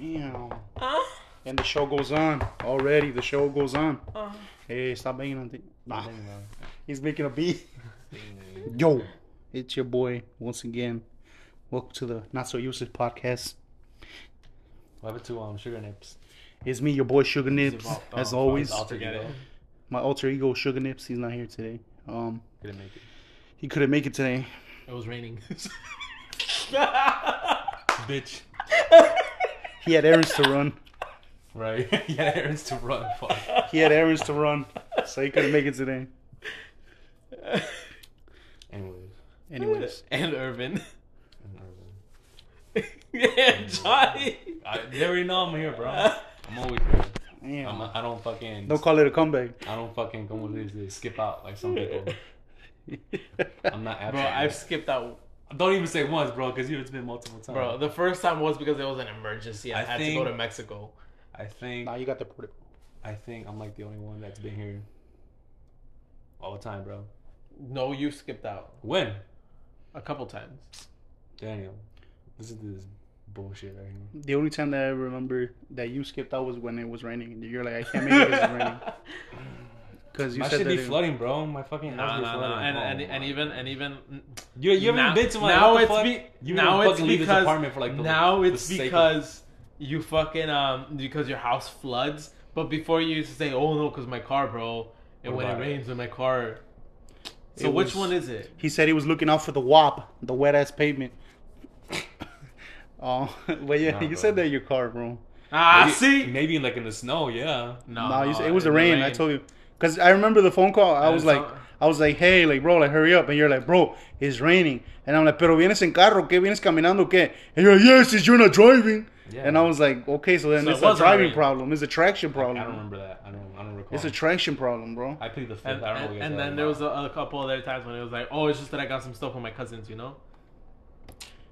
Damn. Uh, And the show goes on. Already, the show goes on. uh. Hey, stop banging on the. Nah, he's making a beat. Yo, it's your boy once again. Welcome to the Not So Useless podcast. What happened to um sugar nips? It's me, your boy Sugar Nips, about- as oh, always. fuck, ego. My alter ego, Sugar Nips. He's not here today. Um, Couldn't make it. he couldn't make it today. It was raining. Bitch. He had errands to run. Right. yeah, errands to run. Fuck. He had errands to run, so he couldn't make it today. Anyways. Anyways, and Irvin. and Irvin. yeah, Johnny. I, they already know I'm here, bro. I'm always here. I'm, damn. I don't fucking. Don't call it a comeback. I don't fucking come with this skip out like some people. I'm not absent. Bro, I've skipped out. Don't even say once, bro, because it's been multiple times. Bro, the first time was because it was an emergency. I, I had think- to go to Mexico. I think Nah, you got the portable. I think I'm like the only one that's been here all the time, bro. No, you skipped out When? a couple times. Daniel, this is this bullshit right here. The only time that I remember that you skipped out was when it was raining. And you're like, I can't make it because it's raining. Because you My said shit that be it- flooding, bro. My fucking house no, be no, flooding. and Oh and, and even and even You, you haven't now, been to my now what the it's fuck? be, you now even it's fucking leave because apartment for like the now the it's sake of- because you fucking um because your house floods. But before you used to say, "Oh no, because my car, bro," and What when it about it? rains in my car. So It which was- one is it? He said he was looking out for the WAP, the wet ass pavement. oh, but yeah, Nah, you bro. said that in your car, bro. Ah, maybe, see, maybe like in the snow, yeah. no, No, you said, it was in the rain. I told you. Because I remember the phone call. I And was like, not- I was like, hey, like, bro, like, hurry up. And you're like, bro, it's raining. And I'm like, pero vienes en carro, ¿qué? Vienes caminando, ¿qué? And you're like, yes, it's you're not driving. Yeah. And I was like, okay, so then So it it's a driving rain. problem. It's a traction problem. I don't remember that. I don't. I don't recall. It's a traction problem, bro. I plead the fifth. And, I don't know. and, what and then there was a, a couple other times when it was like, oh, it's just that I got some stuff from my cousins, you know?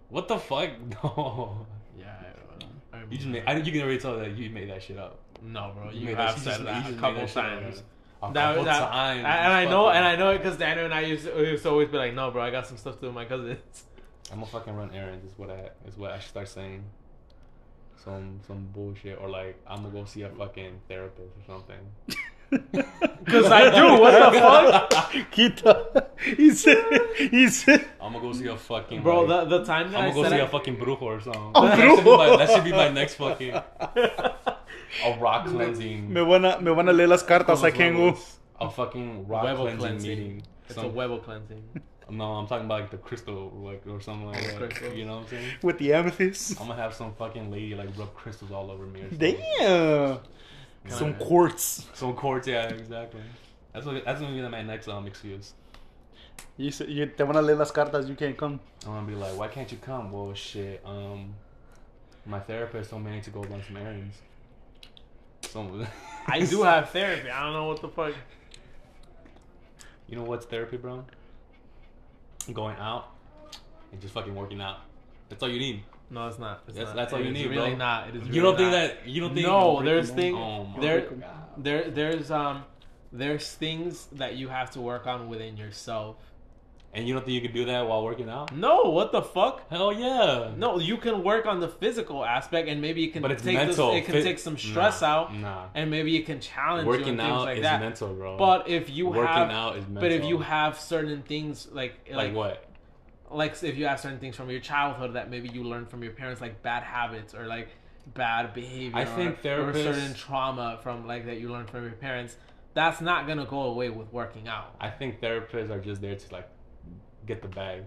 what the fuck? No. Yeah. I, I You just made. I, you can already tell that you made that shit up. no, bro, You you, made that- have you said just- you that a made couple that times. A That, couple that, times. and I know, and I know it because Daniel and I used to, used to always be like, "No, bro, I got some stuff to do with my cousins." I'm gonna fucking run errands. Is what I is what I should start saying. Some some bullshit or like I'm gonna go see a fucking therapist or something. Because I do. What the fuck, Quita. He said, he said, I'm gonna go see a fucking bro? like, The the time that I'm gonna go said see I- a fucking brujo or something. Oh, that, should be my, that should be my next fucking a rock cleansing. me van a, me van a leer las cartas. I can't go. A fucking rock Huevo cleansing, cleansing. meeting. it's a Some- huevo cleansing. no, I'm talking about like the crystal, like or something like that. Crystals. You know what I'm saying? With the amethyst. I'm gonna have some fucking lady like rub crystals all over me. Or something. Damn. Some Kinda. quartz. Some quartz, yeah, exactly. That's what that's gonna be my next um excuse. You said, you, te van a leer las cartas. You can't come. I'm gonna be like, why can't you come? Well, shit. Um, my therapist told me I need to go run some errands. I do have therapy. I don't know what the fuck. You know what's therapy, bro? Going out and just fucking working out. That's all you need. No, it's not. It's That's- not. that's all It you need, really bro. not. It is. Really You don't think not. that? You don't think? No, there's thing. Oh there, God. there, there's um, there's things that you have to work on within yourself. And you don't think you can do that while working out? No, what the fuck? Hell yeah. No, you can work on the physical aspect, and maybe you can But it's take mental. This, it can Fit- take some stress Nah, out, Nah. and maybe it can challenge you Working and things out like is that. mental, bro. But if you working have, out is mental. but if you have certain things like like, like what? like if you have certain things from your childhood that maybe you learned from your parents, like bad habits or like bad behavior, I or- think or, therapists- certain trauma from like that you learned from your parents. That's not gonna go away with working out. I think therapists are just there to like get the bag.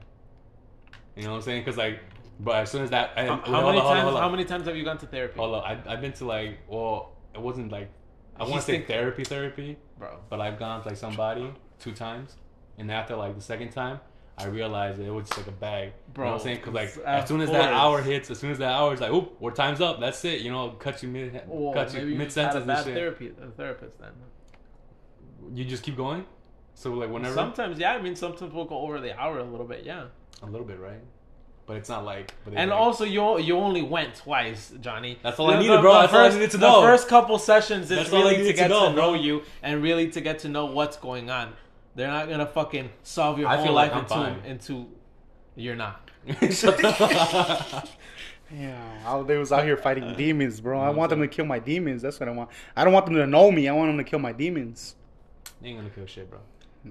You know what I'm saying? Because like, but as soon as that, and, How, how many on, times? How many times have you gone to therapy, Hold on, I, I've been to like, well, it wasn't like, I want to say therapy, therapy, bro? but I've gone to like somebody two times, and after like the second time, I realized it was just like a bag. Bro, you know what I'm saying? Because like, as soon as that hour hits, as soon as that hour is like, oop, we're time's up. That's it. You know, cut you mid, Well, cut you mid just had a sentence and shit. therapy, a therapist then. You just keep going. So like whenever Sometimes, yeah. I mean, sometimes we'll go over the hour a little bit, yeah. a little bit, right? But it's not like. But And like, also, you you only went twice, Johnny. That's all I needed, bro. That's all I needed to the first couple sessions is That's all I really needed to to get know, to know you and really to get to know what's going on. They're not gonna fucking solve your I whole feel life like I'm into fine. into. You're not. Yeah, I, they was out here fighting demons, bro. I want them to kill my demons. That's what I want. I don't want them to know me. I want them to kill my demons. They ain't gonna kill shit, bro.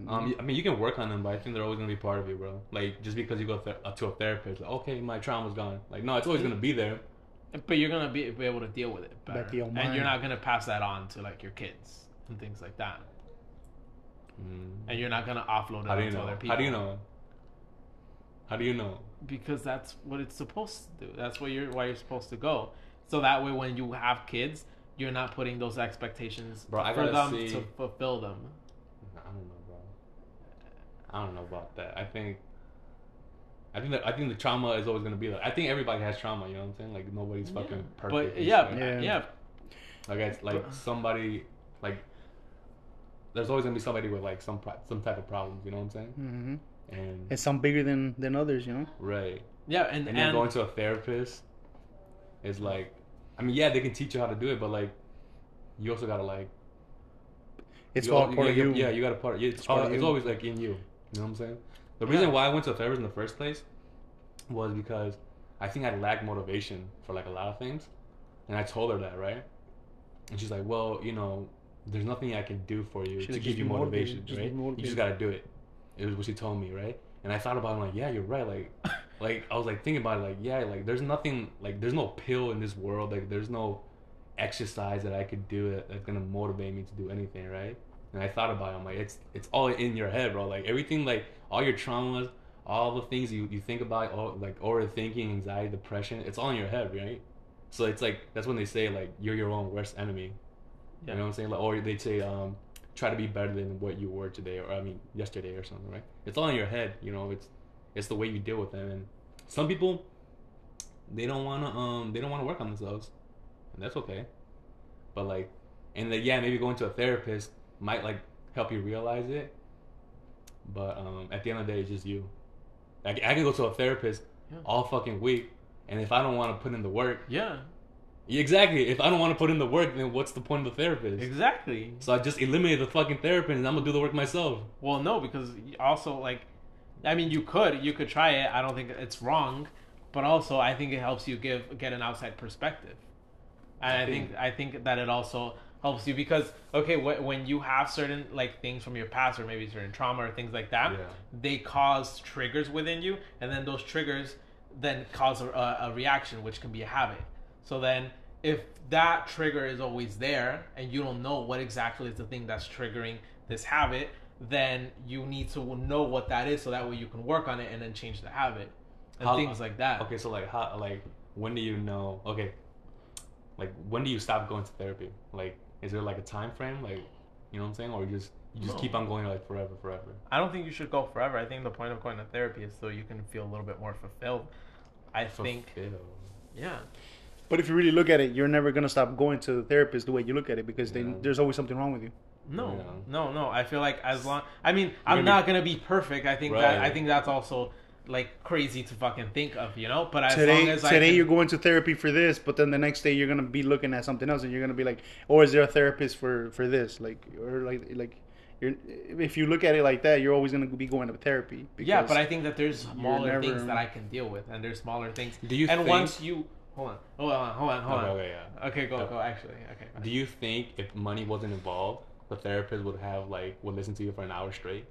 Um, I mean, you can work on them, but I think they're always gonna be part of you, bro. Like just because you go th- to a therapist, like, okay, my trauma's gone. Like no, it's always gonna be there. But you're gonna be, be able to deal with it better, But and mind. you're not gonna pass that on to like your kids and things like that. Mm. And you're not gonna offload it How do you know? other people. How do you know? How do you know? Because that's what it's supposed to do. That's where you're why you're supposed to go. So that way, when you have kids, you're not putting those expectations Bro, for them see- to fulfill them. I don't know, bro. I don't know about that. I think. I think that I think the trauma is always gonna be like. I think everybody has trauma. You know what I'm saying? Like nobody's fucking Yeah. perfect. But yeah, shit. yeah, Yeah. Like it's like somebody like. There's always gonna be somebody with like some pro- some type of problems. You know what I'm saying? hmm And And some bigger than than others, you know. right. yeah, and And and, then going to a therapist is like, I mean, yeah, they can teach you how to do it, but like, you also gotta like. It's you all al- part of you. Yeah, you gotta part. It's, It's part al- of it's always like in you. You know what I'm saying? The Yeah. reason why I went to therapist in the first place was because I think I lacked motivation for like a lot of things, and I told her that right, and she's like, "Well, you know, there's nothing I can do for you She's to like, give you motivated, motivation, just right? You just gotta do it." It was what she told me, right? And I thought about it, I'm like, yeah, you're right. Like, like I was like thinking about it, like, yeah, like there's nothing, like there's no pill in this world, like there's no exercise that I could do that, that's gonna motivate me to do anything, right? And I thought about it, I'm like, it's it's all in your head, bro. Like everything, like all your traumas, all the things you, you think about, all like overthinking, anxiety, depression, it's all in your head, right? So it's like that's when they say like you're your own worst enemy. Yeah. You know what I'm saying? Like, or they say um, try to be better than what you were today, or I mean yesterday, or something, right? It's all in your head. You know, it's it's the way you deal with them. And some people, they don't wanna um, they don't wanna work on themselves, and that's okay. But like, and then, yeah, maybe going to a therapist might like help you realize it. But um, at the end of the day, it's just you. Like I can go to a therapist Yeah. all fucking week, and if I don't want to put in the work, yeah, exactly. If I don't want to put in the work, then what's the point of the therapist? exactly. So I just eliminate the fucking therapist, and I'm gonna do the work myself. Well, no, because also like, I mean, you could you could try it. I don't think it's wrong, but also I think it helps you give get an outside perspective, and I, I think, think- I think that it also helps you because okay, wh- when you have certain like things from your past or maybe certain trauma or things like that, Yeah. they cause triggers within you, and then those triggers then cause a, a, a reaction, which can be a habit. So then, if that trigger is always there, and you don't know what exactly is the thing that's triggering this habit, then you need to know what that is, so that way you can work on it and then change the habit and How- things like that. Okay, so like how like when do you know? Okay, like when do you stop going to therapy? Like, is there like a time frame? Like, you know what I'm saying, or you just you just No. keep on going like forever, forever? I don't think you should go forever. I think the point of going to therapy is so you can feel a little bit more fulfilled. I think, yeah. But if you really look at it, you're never gonna stop going to the therapist the way you look at it because Yeah. then there's always something wrong with you. No, Yeah. no, no. I feel like as long, I mean, I'm gonna not gonna be perfect. I think that I think that's also like crazy to fucking think of, you know. But as today, long as I today can, you're going to therapy for this, but then the next day you're gonna be looking at something else, and you're gonna be like, "Or is there a therapist for for this?" Like, or like like. You're, if you look at it like that, you're always gonna be going to therapy. yeah, but I think that there's smaller never- things that I can deal with, and there's smaller things. Do you and think- once you oh, hold on, hold on, hold on, hold Okay, on. okay, yeah. Okay, go, Yeah. go. Actually, okay. go Do you think if money wasn't involved, the therapist would have like would listen to you for an hour straight?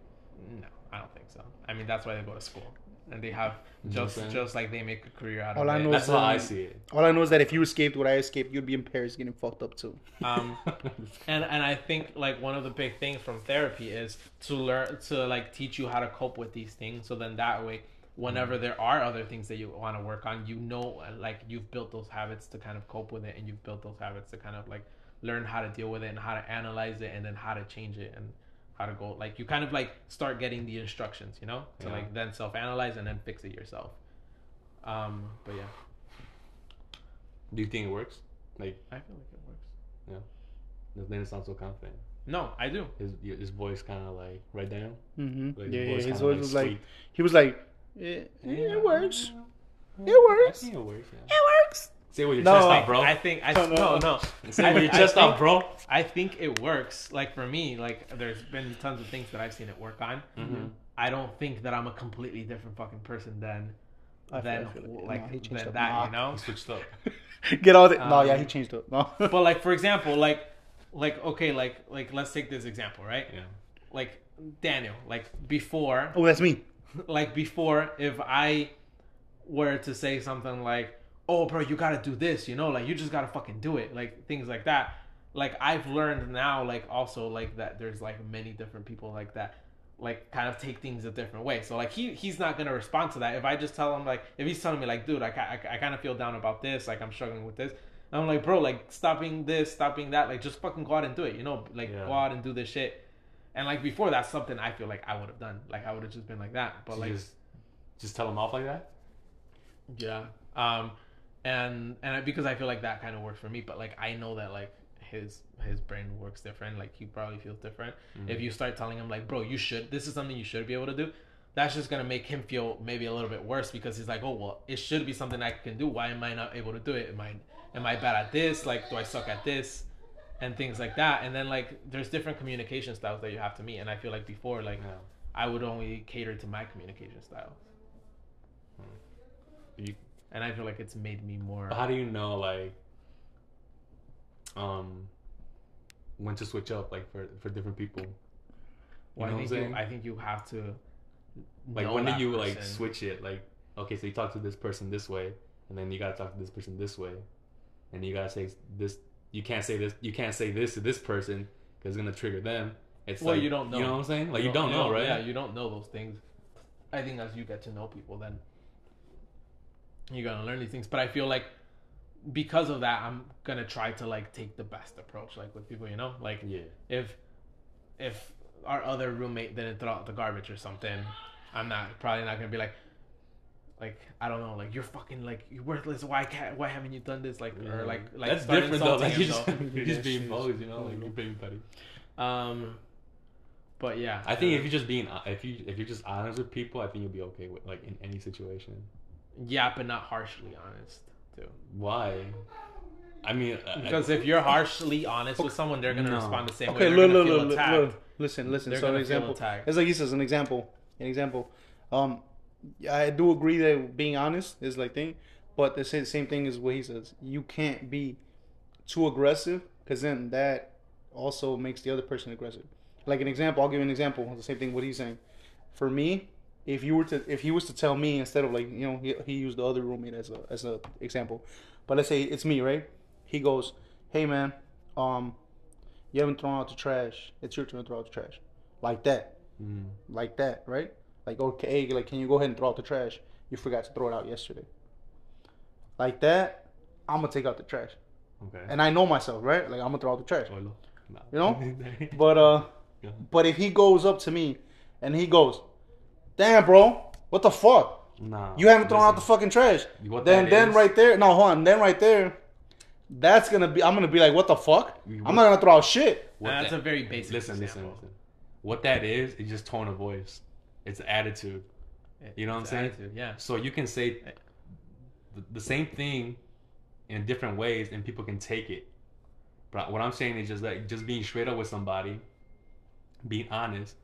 No, I don't think so. I mean, that's why they go to school, and they have You know what just I'm just like they make a career out All of I it. know That's how I see it. All I know is that if you escaped what I escaped, you'd be in Paris getting fucked up too. Um, and and I think like one of the big things from therapy is to learn to like teach you how to cope with these things. So then that way, whenever there are other things that you want to work on, you know, like you've built those habits to kind of cope with it, and you've built those habits to kind of like learn how to deal with it and how to analyze it, and then how to change it and how to go. Like you kind of like start getting the instructions, you know, to Yeah. like then self analyze and then fix it yourself. Um, but yeah, Do you think it works? Like, I feel like it works. Yeah then it sounds so confident. No, I do. His his voice kind of like right down. Mm-hmm. Like, yeah, yeah. voice His kinda, voice was like, he was like, it, it works. It I works. think it works. Yeah. It works. Say it with your No, chest I- out, bro. I think I No, no no. no. Say it with your chest think- out, bro. I think it works. Like for me, like there's been tons of things that I've seen it work on. Mm-hmm. I don't think that I'm a completely different fucking person than I feel- feel like- like, nah, he changed then up. that Nah. you know He switched up. Get all the. no, Um, yeah, he changed up. No. but like for example like like okay like like let's take this example right Yeah. like daniel like before oh, that's me. like before if i were to say something like oh bro you gotta do this you know like you just gotta fucking do it like things like that like i've learned now like also like that there's like many different people like that like kind of take things a different way so like he he's not gonna respond to that if i just tell him like if he's telling me like dude i, I, I kind of feel down about this like i'm struggling with this i'm like bro like stopping this stopping that like just fucking go out and do it you know like Yeah. go out and do this shit and like before that's something i feel like i would have done like i would have just been like that but So like just just tell him off like that. yeah. Um, and and I, because I feel like that kind of works for me, but like I know that like his his brain works different. Like he probably feels different. Mm-hmm. If you start telling him like, bro, you should. This is something you should be able to do. That's just gonna make him feel maybe a little bit worse because he's like, oh well, it should be something I can do. Why am I not able to do it? Am I am I bad at this? Like, do I suck at this? And things like that. And then like there's different communication styles that you have to meet. And I feel like before like Yeah. I would only cater to my communication style. You, And I feel like it's made me more. but how do you know like um when to switch up like for for different people? You Well, know I what I'm think you, saying? I think you have to. Like when do that you like switch it? Like okay, so you talk to this person this way, and then you gotta talk to this person this way, and you gotta say this. You can't say this. You can't say this to this person because it's gonna trigger them. It's Well, like you don't know. You know what I'm saying? Like you don't, know, right? Yeah, you don't know those things. I think as you get to know people, then you're gonna learn these things. But I feel like because of that, I'm gonna try to like take the best approach, like with people. You know, like yeah. if if our other roommate didn't throw out the garbage or something, I'm not probably not gonna be like. Like I don't know, like you're fucking like you're worthless. Why can't? Why haven't you done this? Like or like like that's start different though. Like you him, just, you're just being bogus, you know, like you're being petty. Um, but yeah, I think uh, if you're just being, if you if you're just honest with people, I think you'll be okay with like in any situation. Yeah, but not harshly honest too. Why? I mean, I- Because if you're harshly honest with someone, they're gonna No. respond the same Okay, way. look, They're look, look, look, look. Listen, listen. They're so an example. attacked. It's like he says an example. An example. Um, I do agree that being honest is like thing, but the same same thing is what he says. You can't be too aggressive because then that also makes the other person aggressive. Like an example, I'll give you an example. The same thing what he's saying. For me, if you were to if he was to tell me instead of like you know he, he used the other roommate as a as a example, but let's say it's me right. He goes, "Hey man, um, you haven't thrown out the trash. It's your turn to throw out the trash." Like that, Mm. like that, right? Like okay, like can you go ahead and throw out the trash? You forgot to throw it out yesterday. Like that, I'm gonna take out the trash, Okay. and I know myself, right? Like I'm gonna throw out the trash. You know? But uh, but if he goes up to me and he goes, "Damn, bro, what the fuck? nah. You haven't thrown out the fucking trash." What Then then is- right there, no, hold on. Then right there, that's gonna be. I'm gonna be like, "What the fuck? I'm not gonna throw out shit." what And that's that- a very basic Listen, listen, example. listen. What that is is just tone of voice. It's attitude. You know what I'm saying? attitude, yeah. So you can say the, the same thing in different ways, and people can take it. But what I'm saying is just like just being straight up with somebody, being honest,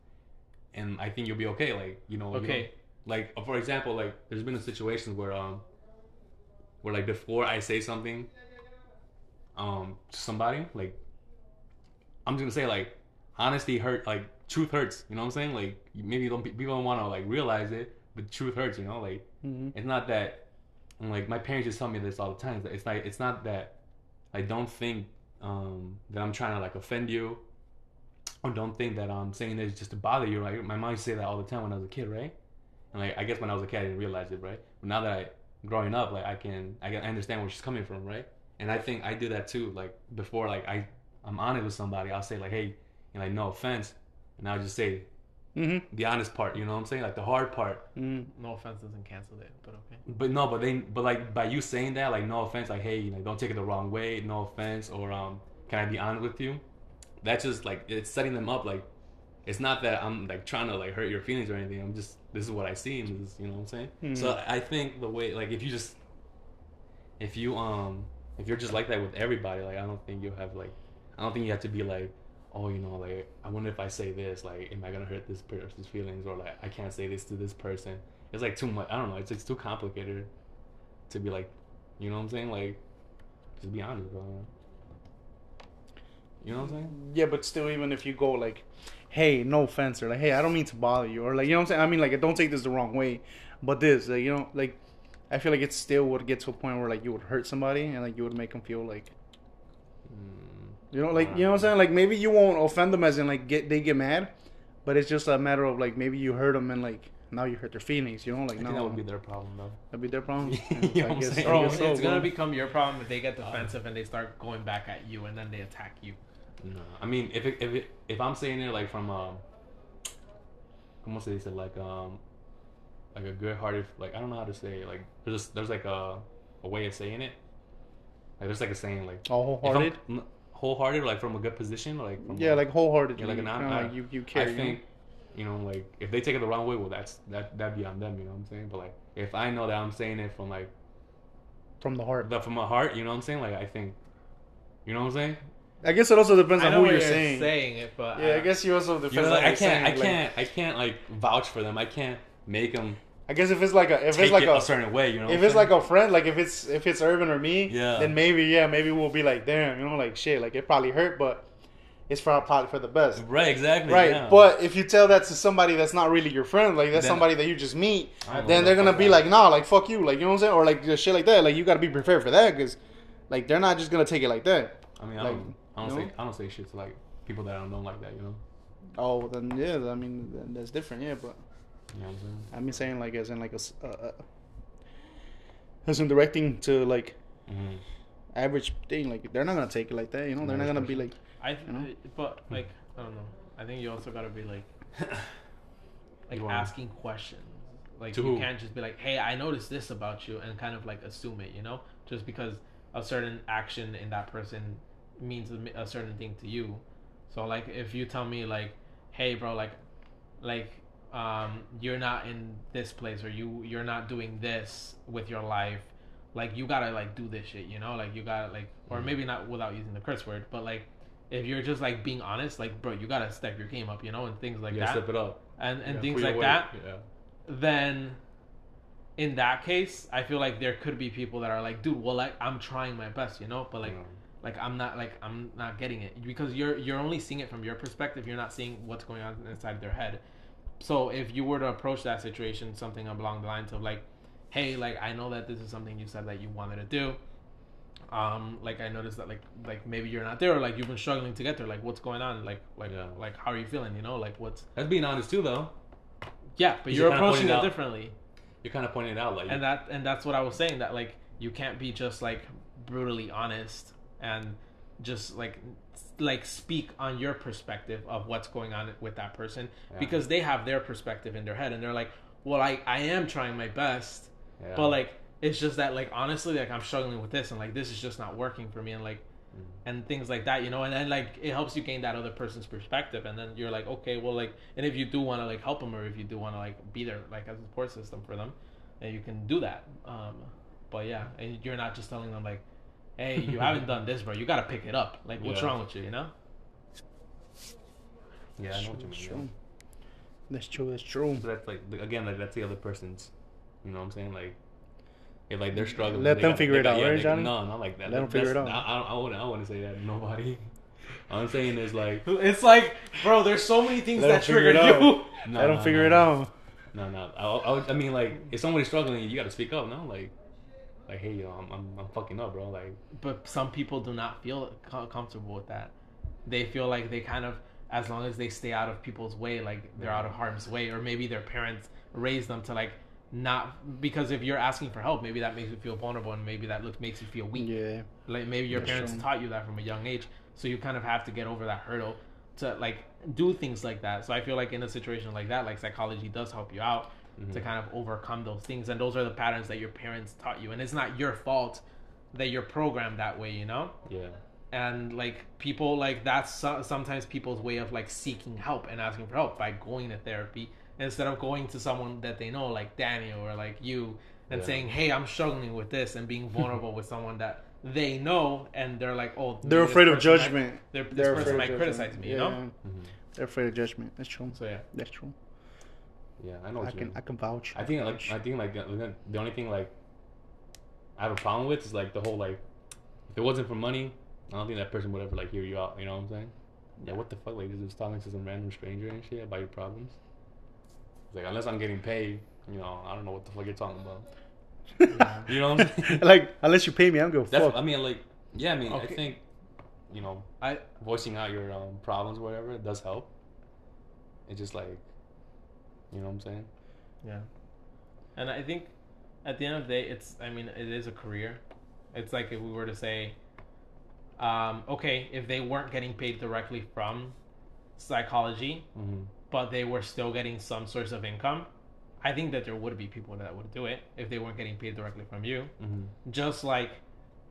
and I think you'll be okay. Like you know, you Okay. know, like for example, like there's been a situation where um, where like before I say something, um, to somebody like, I'm just gonna say like, honesty hurt. Like truth hurts. You know what I'm saying? Like maybe don't, people don't want to like realize it, but truth hurts. You know, like Mm-hmm. it's not that and, like my parents just tell me this all the time it's like it's not that i don't think um that i'm trying to like offend you or don't think that i'm saying this just to bother you like my mom used to say that all the time when i was a kid right and like i guess when i was a kid i didn't realize it right but now that i growing up like i can i can I understand where she's coming from right and i think i do that too like before like i i'm honest with somebody i'll say like hey you know, like no offense and i'll just say Mm-hmm. the honest part you know what i'm saying like the hard part Mm-hmm. No offense doesn't cancel it, but okay. but no, but they, but like by you saying that, like no offense, like hey, like don't take it the wrong way, no offense, or um, can I be honest with you? That's just like it's setting them up. Like it's not that I'm like trying to like hurt your feelings or anything. I'm just this is what I see, and this is, you know what I'm saying. Mhm. So I think the way like if you just if you um if you're just like that with everybody, like I don't think you have like I don't think you have to be like oh you know like I wonder if I say this like am I gonna hurt this person's feelings or like I can't say this to this person it's like too much. I don't know. It's it's too complicated to be like, you know what I'm saying? Like, just be honest, bro. You know what I'm saying? Yeah, but still, even if you go like, "Hey, no offense," or like, "Hey, I don't mean to bother you," or like, you know what I'm saying? I mean, like, don't take this the wrong way, but this, like, you know, like, I feel like it still would get to a point where like you would hurt somebody and like you would make them feel like, Mm, you know, like, you know what I'm saying? Like, maybe you won't offend them as in like get they get mad, but it's just a matter of like maybe you hurt them and like now you hurt their feelings, you know? Like, I no, think that would be their problem though. that'd be their problem. You know I what I'm guess, saying? Bro, so, it's gonna become your problem if they get defensive and they start going back at you and then they attack you. No, I mean if it, if it, if I'm saying it like from um, como se dice like um, like a good-hearted like I don't know how to say it. like there's there's like a a way of saying it. Like there's like a saying like All wholehearted. wholehearted like from a good position like from Yeah, a- like wholehearted. yeah like an I, like you you care. I think you know like if they take it the wrong way well that's that that be on them you know what I'm saying but like if I know that I'm saying it from like from the heart. that from my heart you know what I'm saying like I think you know what I'm saying I guess it also depends on who you're you're saying. saying it, but Yeah, I uh, guess you also depends you know, on like, what I you're can't saying. I can't I can't like vouch for them I can't make them I guess if it's like a if it's like it a, a, certain way you know if it's saying? like a friend, like if it's if it's Irvin or me, Yeah. then maybe yeah, maybe we'll be like, damn, you know, like shit, like it probably hurt, but it's for our probably for the best. right exactly Right, yeah. but if you tell that to somebody that's not really your friend, like that's Then- somebody that you just meet, then they're gonna be that. like, nah, like fuck you, like you know what I'm saying, or like just shit like that. Like you gotta be prepared for that because, like they're not just gonna take it like that. I mean I like, don't I don't you say? I don't say shit to like people that I don't know like that you know Oh, then yeah, I mean then that's different, yeah, but. you know what I'm saying I mean, saying like as in like a s- uh, uh, as in directing to like mm-hmm. average thing. Like they're not gonna take it like that. You know, they're not gonna be like. I, you know? but like I don't know. I think you also gotta be like, like You wanna- asking questions. Like To you who? can't just be like, "Hey, I noticed this about you," and kind of like assume it. You know, just because a certain action in that person means a, certain thing to you. So like, if you tell me like, "Hey, bro, like, like, um, you're not in this place, or you you're not doing this with your life," like you gotta like do this shit. You know, like you gotta like, or Mhm. maybe not without using the curse word, but like if you're just like being honest, like bro, you gotta step your game up, you know, and things like that, step it up and and Yeah, things like that. yeah Then, in that case, I feel like there could be people that are like, dude, well, like I'm trying my best, you know, but like, Yeah. Like I'm not like I'm not getting it because you're you're only seeing it from your perspective. You're not seeing what's going on inside their head. So if you were to approach that situation, something along the lines of like, hey, like I know that this is something you said that you wanted to do. Um, like I noticed that like like maybe you're not there or like you've been struggling to get there. Like what's going on? Like like Yeah. like how are you feeling? You know, like what's that's being honest too though yeah, but You're you're approaching it out- differently. you're kind of pointing it out like and that and that's what I was saying that like you can't be just like brutally honest and just like like speak on your perspective of what's going on with that person Yeah. because they have their perspective in their head and they're like well I I am trying my best yeah. but like it's just that like honestly like I'm struggling with this and like this is just not working for me and like Mm. and things like that you know and then like it helps you gain that other person's perspective and then you're like okay well like and if you do want to like help them or if you do want to like be there like as a support system for them then you can do that um but yeah and you're not just telling them like hey you haven't done this bro you gotta pick it up like what's Yeah. wrong with you you know yeah I know what you That's mean true. yeah. That's true. That's true. So that's like again, like that's the other person's. You know what I'm saying? Like, if like they're struggling, Let they them gotta- figure they it got- out, yeah, right, they- Johnny? No, not like that. Let them That- figure it out. I, I, don't- I wouldn't. I wouldn't say that. Nobody. I'm saying is like, it's like bro there's so many things that them figure trigger you no, Let them no, figure no, it out. No, no. I, I, I mean, like, if somebody's struggling, you got to speak up. No, like, like, hey, yo, I'm, I'm, I'm fucking up, bro. Like, but some people do not feel comfortable with that. They feel like they kind of, as long as they stay out of people's way, like they're out of harm's way, or maybe their parents raised them to like not because if you're asking for help, maybe that makes you feel vulnerable, and maybe that looks makes you feel weak. Yeah. Like maybe your That's parents true. taught you that from a young age, so you kind of have to get over that hurdle to like do things like that. So I feel like in a situation like that, like psychology does help you out to Mhm. kind of overcome those things, and those are the patterns that your parents taught you, and it's not your fault that you're programmed that way, you know yeah, and like people like that's so- sometimes people's way of like seeking help and asking for help by going to therapy instead of going to someone that they know like Daniel or like you and Yeah. saying hey i'm struggling with this and being vulnerable with someone that they know and they're like oh They're afraid of person might- judgment. they're, this They're person afraid might of criticize judgment. me you Yeah. know Mhm. They're afraid of judgment. That's true. so yeah That's true. Yeah, I know. I What you can mean. I can vouch. I think like I think like the, the only thing like I have a problem with is like the whole like if it wasn't for money, I don't think that person would ever like hear you out. You know what I'm saying? Yeah. What the fuck? Like just talking to some random stranger and shit about your problems. It's like unless I'm getting paid, you know, I don't know what the fuck you're talking about. You know what I'm saying? like unless you pay me, I'm gonna That's fuck. I mean like yeah. I mean Okay. I think you know I voicing out your um, problems, or whatever, it does help. It's just like you know what I'm saying? Yeah. And I think at the end of the day, it's, I mean, it is a career. It's like if we were to say, um, okay, if they weren't getting paid directly from psychology, Mm-hmm. but they were still getting some source of income, I think that there would be people that would do it if they weren't getting paid directly from you. Mm-hmm. Just like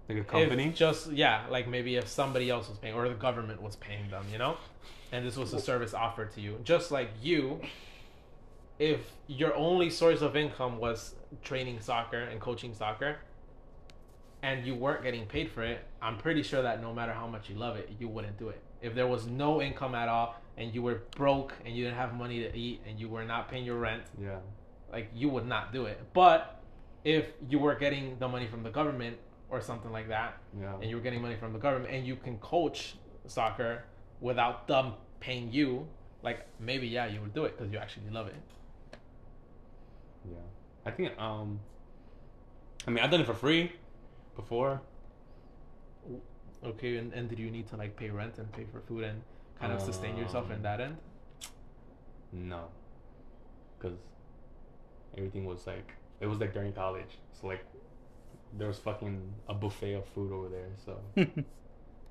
Like a company. just yeah, like maybe if somebody else was paying or the government was paying them, you know, and this was a service offered to you. Just like you, if your only source of income was training soccer and coaching soccer, and you weren't getting paid for it, I'm pretty sure that no matter how much you love it, you wouldn't do it. If there was no income at all and you were broke and you didn't have money to eat and you were not paying your rent, yeah. like you would not do it. But if you were getting the money from the government or something like that, Yeah. and you were getting money from the government, and you can coach soccer without them paying you, like maybe yeah, you would do it because you actually love it. Yeah. I think um I mean I've done it for free before. Okay, and, and did you need to like pay rent and pay for food and kind of sustain yourself in Um, that end? No. Cause everything was like it was like during college. So like there was fucking a buffet of food over there, so you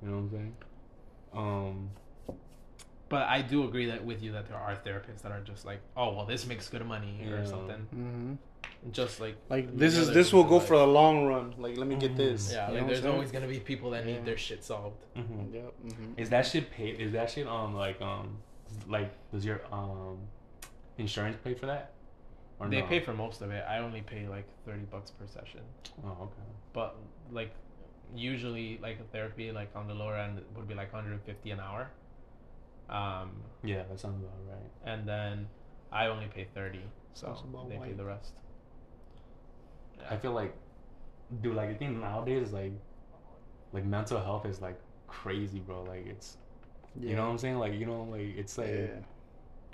know what I'm saying? Um But I do agree that with you that there are therapists that are just like, oh well, this makes good money or Yeah. something. hmm Just like Like this is this will go life. for the long run. Like let me get Mhm. this. yeah, You like there's I'm always gonna be people that Yeah. need their shit solved. mhm. saying? Yep. mhm. Is that shit paid is that shit um like um like does your um insurance pay for that? Or They no? pay for most of it. I only pay like thirty bucks per session. Oh, okay. but like usually like a therapy like on the lower end would be like 150 an hour um Yeah, that sounds about right. and then i only pay 30 so Sounds about they pay the rest I feel like, dude, like I think nowadays, like, like mental health is like crazy, bro. Like it's, you know what I'm saying? Like you know, like it's like Yeah.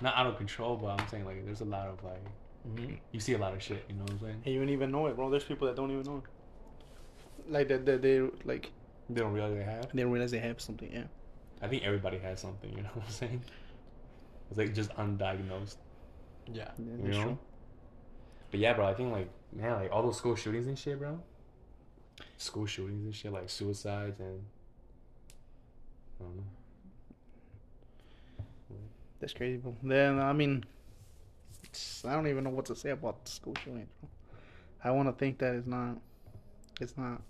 not out of control, but I'm saying like there's a lot of like mm-hmm. you see a lot of shit. You know what I'm saying? And you don't even know it, bro. There's people that don't even know it. Like that, that they like They don't realize they have. they don't realize they have something. Yeah. I think everybody has something. You know what I'm saying? It's like just undiagnosed. yeah yeah You know. true. But yeah, bro, I think like man, like all those school shootings and shit, bro. School shootings and shit, like suicides and. I don't know. That's crazy, bro. Then I mean, it's, I don't even know what to say about the school shooting. Bro. I want to think that it's not. It's not.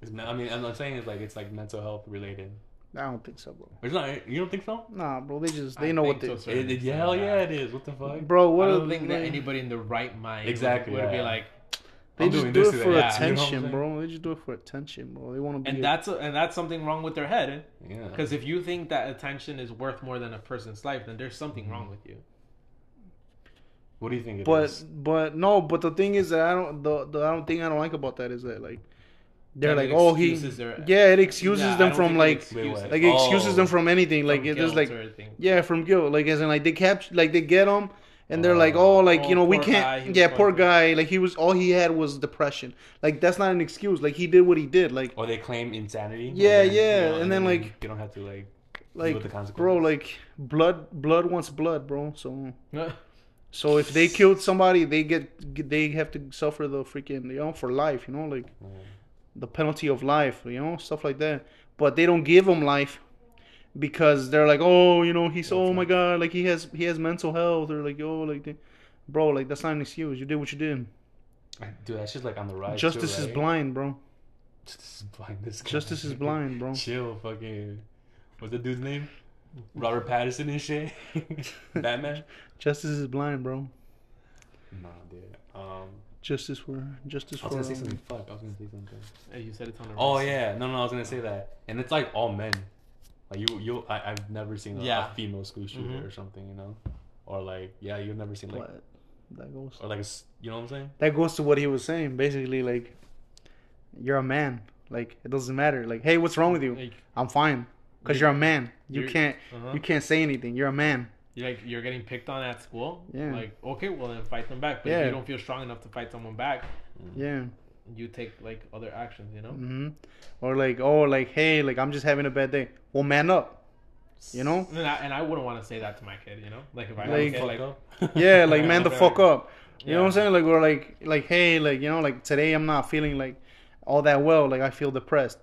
It's not, I mean, I'm not saying it's like it's like mental health related. I don't think so, bro. It's not. You don't think so? Nah, bro. They just they I know what to they. a certain It, it, extent, hell yeah, it is. What the fuck? Bro, what i don't think that anybody in the right mind Exactly, would, would yeah. be like They I'm just do it for that, you know attention, bro. They just do it for attention, bro. They want to be. and a- that's a, and that's something wrong with their head Yeah. because if you think that attention is worth more than a person's life then there's something wrong mm-hmm. with you What do you think it but is? but no, but the thing is that I don't the, the I don't think I don't like about that is that like they're like oh he their- yeah it excuses Yeah, them from like excuses- like it excuses Oh. them from anything like from it is guilt like yeah from guilt like as in like they capture like they get them and they're like Oh. oh like Oh, you know oh, we poor guy, he can't was yeah poor guy like he was all he had was depression like that's not an excuse like he did what he did like Or they claim insanity. Yeah, then, yeah, you know, and then, like- you don't have to like like with the consequences. bro like blood blood wants blood bro so so if they killed somebody they get they have to suffer the freaking you know for life you know like Yeah. The penalty of life, you know, stuff like that. But they don't give him life because they're like, oh, you know, he's oh my god, like he has he has mental health They're like oh like, they, bro, like that's not an excuse. You did what you did. dude, that's just like on the rise. Justice too, is blind, bro. Justice is blind. This guy. Justice is blind, bro. Chill, fucking. What's the dude's name? Robert Pattinson and shit. Batman. Justice is blind, bro. Nah, dude. Um, Justice for justice I was for. gonna say um, something. Fuck, I was gonna say something. Hey, you said it's on the Oh rise. yeah, no, no, I was gonna say that, and it's like all men. Like you, you, I, I've never seen a, Yeah. a female school shooter Mhm. or something, you know, or like yeah, you've never seen like What? that goes or like a s you know what I'm saying? that goes to what he was saying. Basically, like you're a man. Like it doesn't matter. Like, hey, what's wrong with you? Like, I'm fine. Cause You- you're a man. You you're- can't. uh-huh. You can't say anything. You're a man. You're like you're getting picked on at school. Yeah. Like okay, well then fight them back. But if you don't feel strong enough to fight someone back, Yeah. you take like other actions. You know. hmm Or like, oh, like, hey, like I'm just having a bad day. Well, man up. You know? And I, and I wouldn't want to say that to my kid. You know, like if I Like- kid, like Yeah, like man the fuck up. You know what I'm saying? Like we're like, like, hey, like you know, like today I'm not feeling like all that well. Like I feel depressed.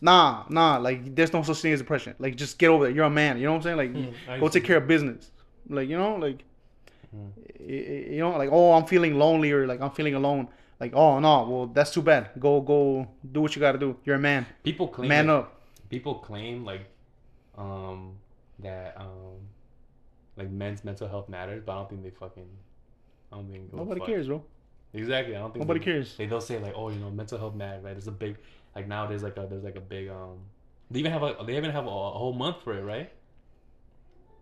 Nah, nah. Like there's no such thing as depression. Like just get over it. You're a man. You know what I'm saying? Like I go take care of business. Like you know, like y- you know, like oh I'm feeling lonely or like I'm feeling alone. Like oh no, well that's too bad. Go go do what you got to do. You're a man. People claim Man like, up. people claim like um that um like men's mental health matters, but I don't think they fucking I don't think Nobody fuck. cares, bro. Exactly. I don't think Nobody they, cares. They they'll say like, oh, you know, mental health matters, right? There's a big like nowadays like a there's like a big um they even have a they even have a, a whole month for it, right?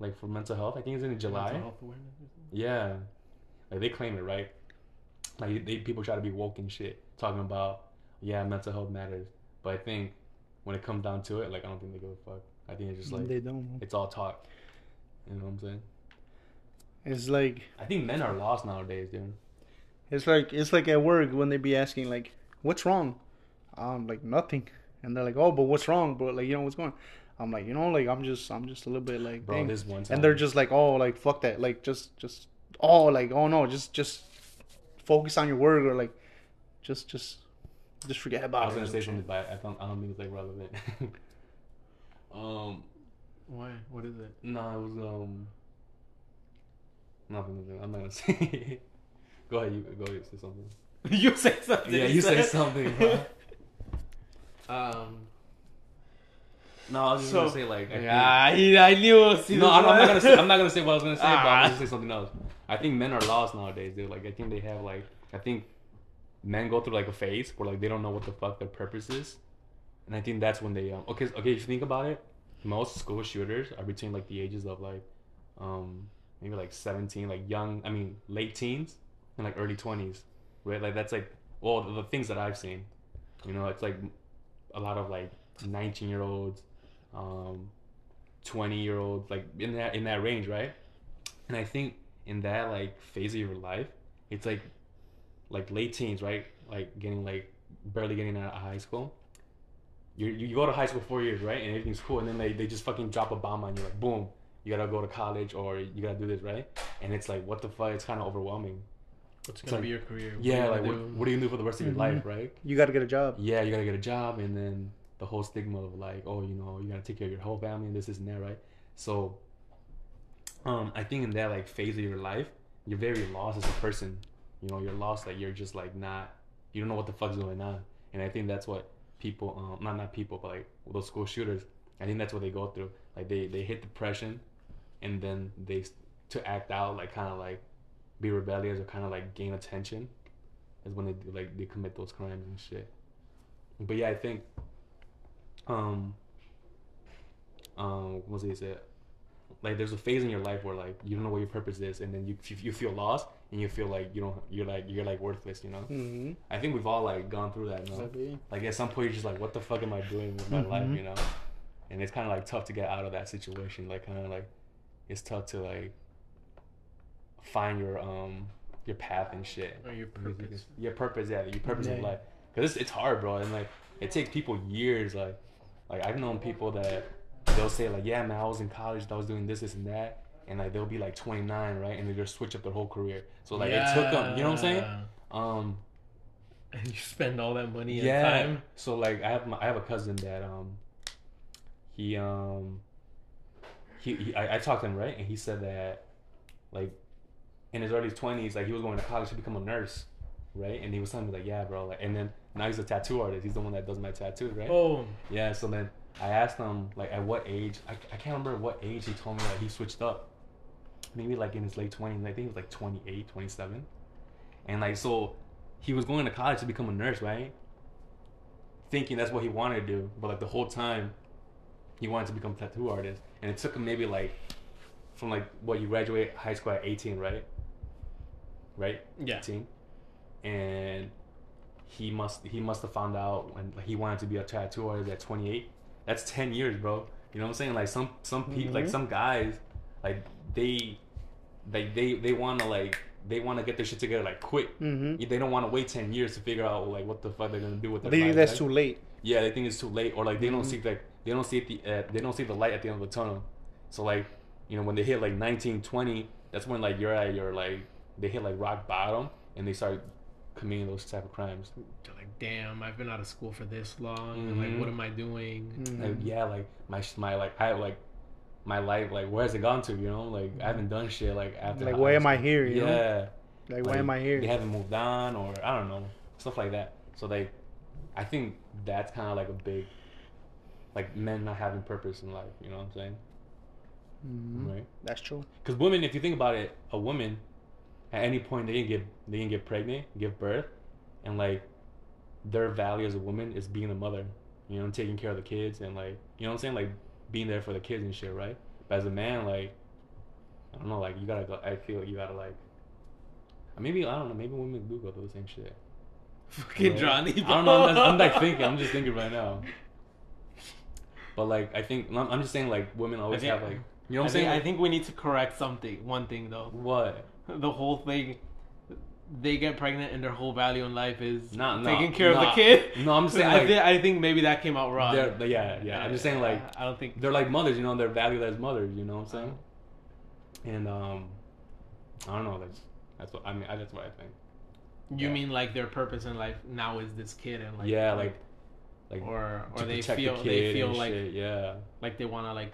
Like for mental health, I think it's in July. Mental health awareness. Yeah, like they claim it, right? Like they people try to be woke and shit, talking about yeah, mental health matters, but I think when it comes down to it, like I don't think they give a fuck. I think it's just mm, like they don't. it's all talk. You know what I'm saying? It's like I think men are lost nowadays, dude. It's like it's like at work when they be asking like, "What's wrong?" I'm like nothing, and they're like, "Oh, but what's wrong?" But like, you know what's going? on? I'm like, you know, like I'm just I'm just a little bit like, Bro, this one time, and they're just like, "Oh, like fuck that," like just just oh like oh no, just just focus on your work or like just just just forget about it. I was gonna or say some something, but I don't, I don't think it's like relevant. um, Why? What is it? no, it was um, nothing. I'm not gonna say. go ahead, you go ahead, say something. you say something. Yeah, you say something, bro. Um. No, I was just So- gonna say like. I Yeah, he, I knew. it was- no, I'm, I'm not gonna say. I'm not gonna say what I was gonna say, but Ah. I'm gonna say something else. I think men are lost nowadays, dude. Like I think they have like I think men go through like a phase where like they don't know what the fuck their purpose is, and I think that's when they um okay okay if you think about it, most school shooters are between like the ages of like um maybe like 17 like young I mean late teens and like early 20s, right? Like that's like well the, the things that I've seen, you know, it's like a lot of like 19 year olds, um, 20 year old, like in that in that range, right? And I think in that like phase of your life, it's like like late teens, right? Like getting like barely getting out of high school. You you go to high school four years, right? And everything's cool, and then they, they just fucking drop a bomb on you, like boom, you gotta go to college or you gotta do this, right? And it's like what the fuck? It's kind of overwhelming. What's It's gonna like- be your career? What Yeah, you like gonna what, do? what are you gonna do for the rest of your Mhm. life, right? You got to get a job. yeah, you gotta get a job, and then the whole stigma of like, oh, you know, you gotta take care of your whole family, and this, this, and that, right? So, um, I think in that like phase of your life, you're very lost as a person. You know, you're lost. Like you're just like not, you don't know what the fuck's going on, and I think that's what people, um, not not people, but like those school shooters. I think that's what they go through. Like they they hit depression, and then they to act out, like kind of like be rebellious or kind of like gain attention, is when they like they commit those crimes and shit. But yeah, I think um um what was it say? Like there's a phase in your life where like you don't know what your purpose is and then you you feel lost and you feel like you don't you're like you're like worthless, you know? Mm-hmm. I think we've all like gone through that, no? Like at some point you're just like what the fuck am I doing with my life, Mhm. you know? And it's kind of like tough to get out of that situation. Like kind of like it's tough to like find your um your path and shit. Or your purpose. Your purpose, yeah, your purpose Yeah, in life. Cause it's, it's hard, bro, and like it takes people years. Like, like I've known people that they'll say like, yeah, man, I was in college, I was doing this, this, and that, and like they'll be like 29, right, and they just switch up their whole career. So like it took them, you know what I'm saying? Um, And you spend all that money and yeah. time. So like I have my, I have a cousin that um he um he, he I, I talked to him right and he said that like in his early twenties like he was going to college to become a nurse right and he was telling me like yeah bro like and then now he's a tattoo artist. He's the one that does my tattoos right? Oh, yeah so then I asked him like at what age I, I can't remember what age he told me that he switched up. Maybe like in his late 20s I think he was like 28 27 and like so he was going to college to become a nurse right? Thinking that's what he wanted to do. But like the whole time he wanted to become a tattoo artist. And it took him maybe like from like what you graduate high school at 18 right? Right? Yeah. 18. and he must he must have found out when he wanted to be a tattoo artist at 28. That's 10 years, bro. You know what I'm saying? Like some some people, like Mhm. some guys, like they, like they they want to like they want to get their shit together like quick. Mm-hmm. They don't want to wait 10 years to figure out like what the fuck they're gonna do with their They think that's too late. Yeah, they think it's too late, or like they don't Mhm. see like they don't see the uh, they don't see the light at the end of the tunnel. So like you know when they hit like 19, 20, that's when like you're at your like they hit like rock bottom and they start committing those type of crimes. They're like, damn, I've been out of school for this long. and, Like, what am I doing? Mhm. Like yeah, like my my like I like my life like where has it gone to? You know, like I haven't done shit like after. Like, high why am I here, you know? yeah. Like, why am I here? They haven't moved on, or I don't know, stuff like that. So like, I think that's kind of like a big, like men not having purpose in life. You know what I'm saying? Mhm. Right? That's true. Because women, if you think about it, a woman, at any point they can get they can get pregnant, give birth, and like, their value as a woman is being a mother. You know, taking care of the kids and like, you know what I'm saying, like being there for the kids and shit, right? But as a man, like, I don't know, like you gotta go. I feel like you gotta like. Maybe I don't know. Maybe women do go through the same shit. Fucking Right? Johnny. I don't know. I'm, just, I'm like thinking. I'm just thinking right now. But like, I think I'm just saying like women always think- have like you know what I I'm saying. think, I think we need to correct something. One thing though, what? The whole thing. They get pregnant and their whole value in life is Nah, nah, taking care of the kid. No, I'm saying I, like I think maybe that came out wrong. they're, yeah yeah. I'm just saying like I don't think they're like mothers. You know, they're valued as mothers. You know what I'm saying? And um, I don't know. That's that's what I mean. I, that's what I think. you yeah. mean like their purpose in life now is this kid and like yeah, like like or or they protect the feel they feel like shit, yeah. like they want to like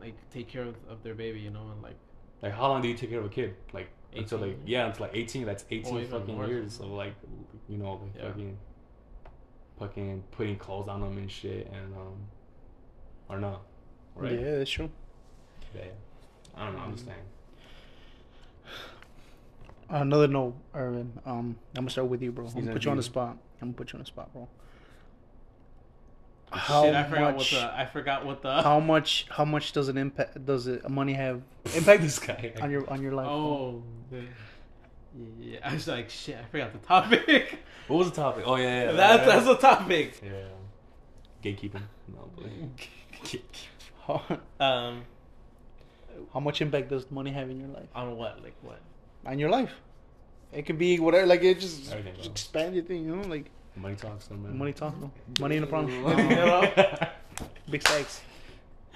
like take care of, of their baby, you know, and like Like how long do you take care of a kid? Like until 18. like yeah, until like 18. That's 18 even fucking more. years of like you know like Yeah. fucking fucking putting clothes on them and shit and um or not right? Yeah, that's true. Yeah, yeah. I don't know. I'm just saying. Another note, Irvin. Um, I'm gonna start with you, bro. I'm gonna put you on the spot. I'm gonna put you on the spot, bro. How shit. I forgot much? what the I forgot what the How much? How much does it impact? Does it money have impact this guy. on your on your life? bro? oh the, yeah I was like shit I forgot the topic. What was the topic? Oh yeah, yeah. that's yeah. that's the topic. yeah. Gatekeeping. No, but How, Um, how much impact does money have in your life? on what like what? On your life, it could be whatever. Like it just, just expand your thing. You know, like money talks. No, man. money talk. No? Money in the problem. Big stacks.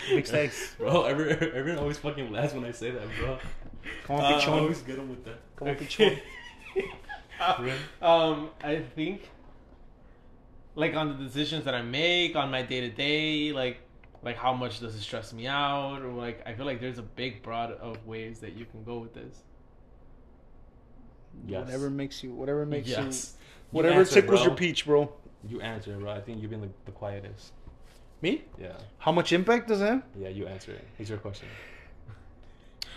Big stacks. Bro, everyone, everyone always fucking laughs when I say that, bro. Come on, Uh, big I chon. always get them with that. Come on, big chon. Really? um, I think like on the decisions that I make on my day to day, like like how much does it stress me out, or like I feel like there's a big broad of ways that you can go with this. Yes. Whatever makes you. Whatever makes you. yes. You Whatever answer, tickles bro. your peach, bro. You answer, it, bro. I think you've been the, the quietest. Me? Yeah. How much impact does it have? Yeah, you answer it. It's your question.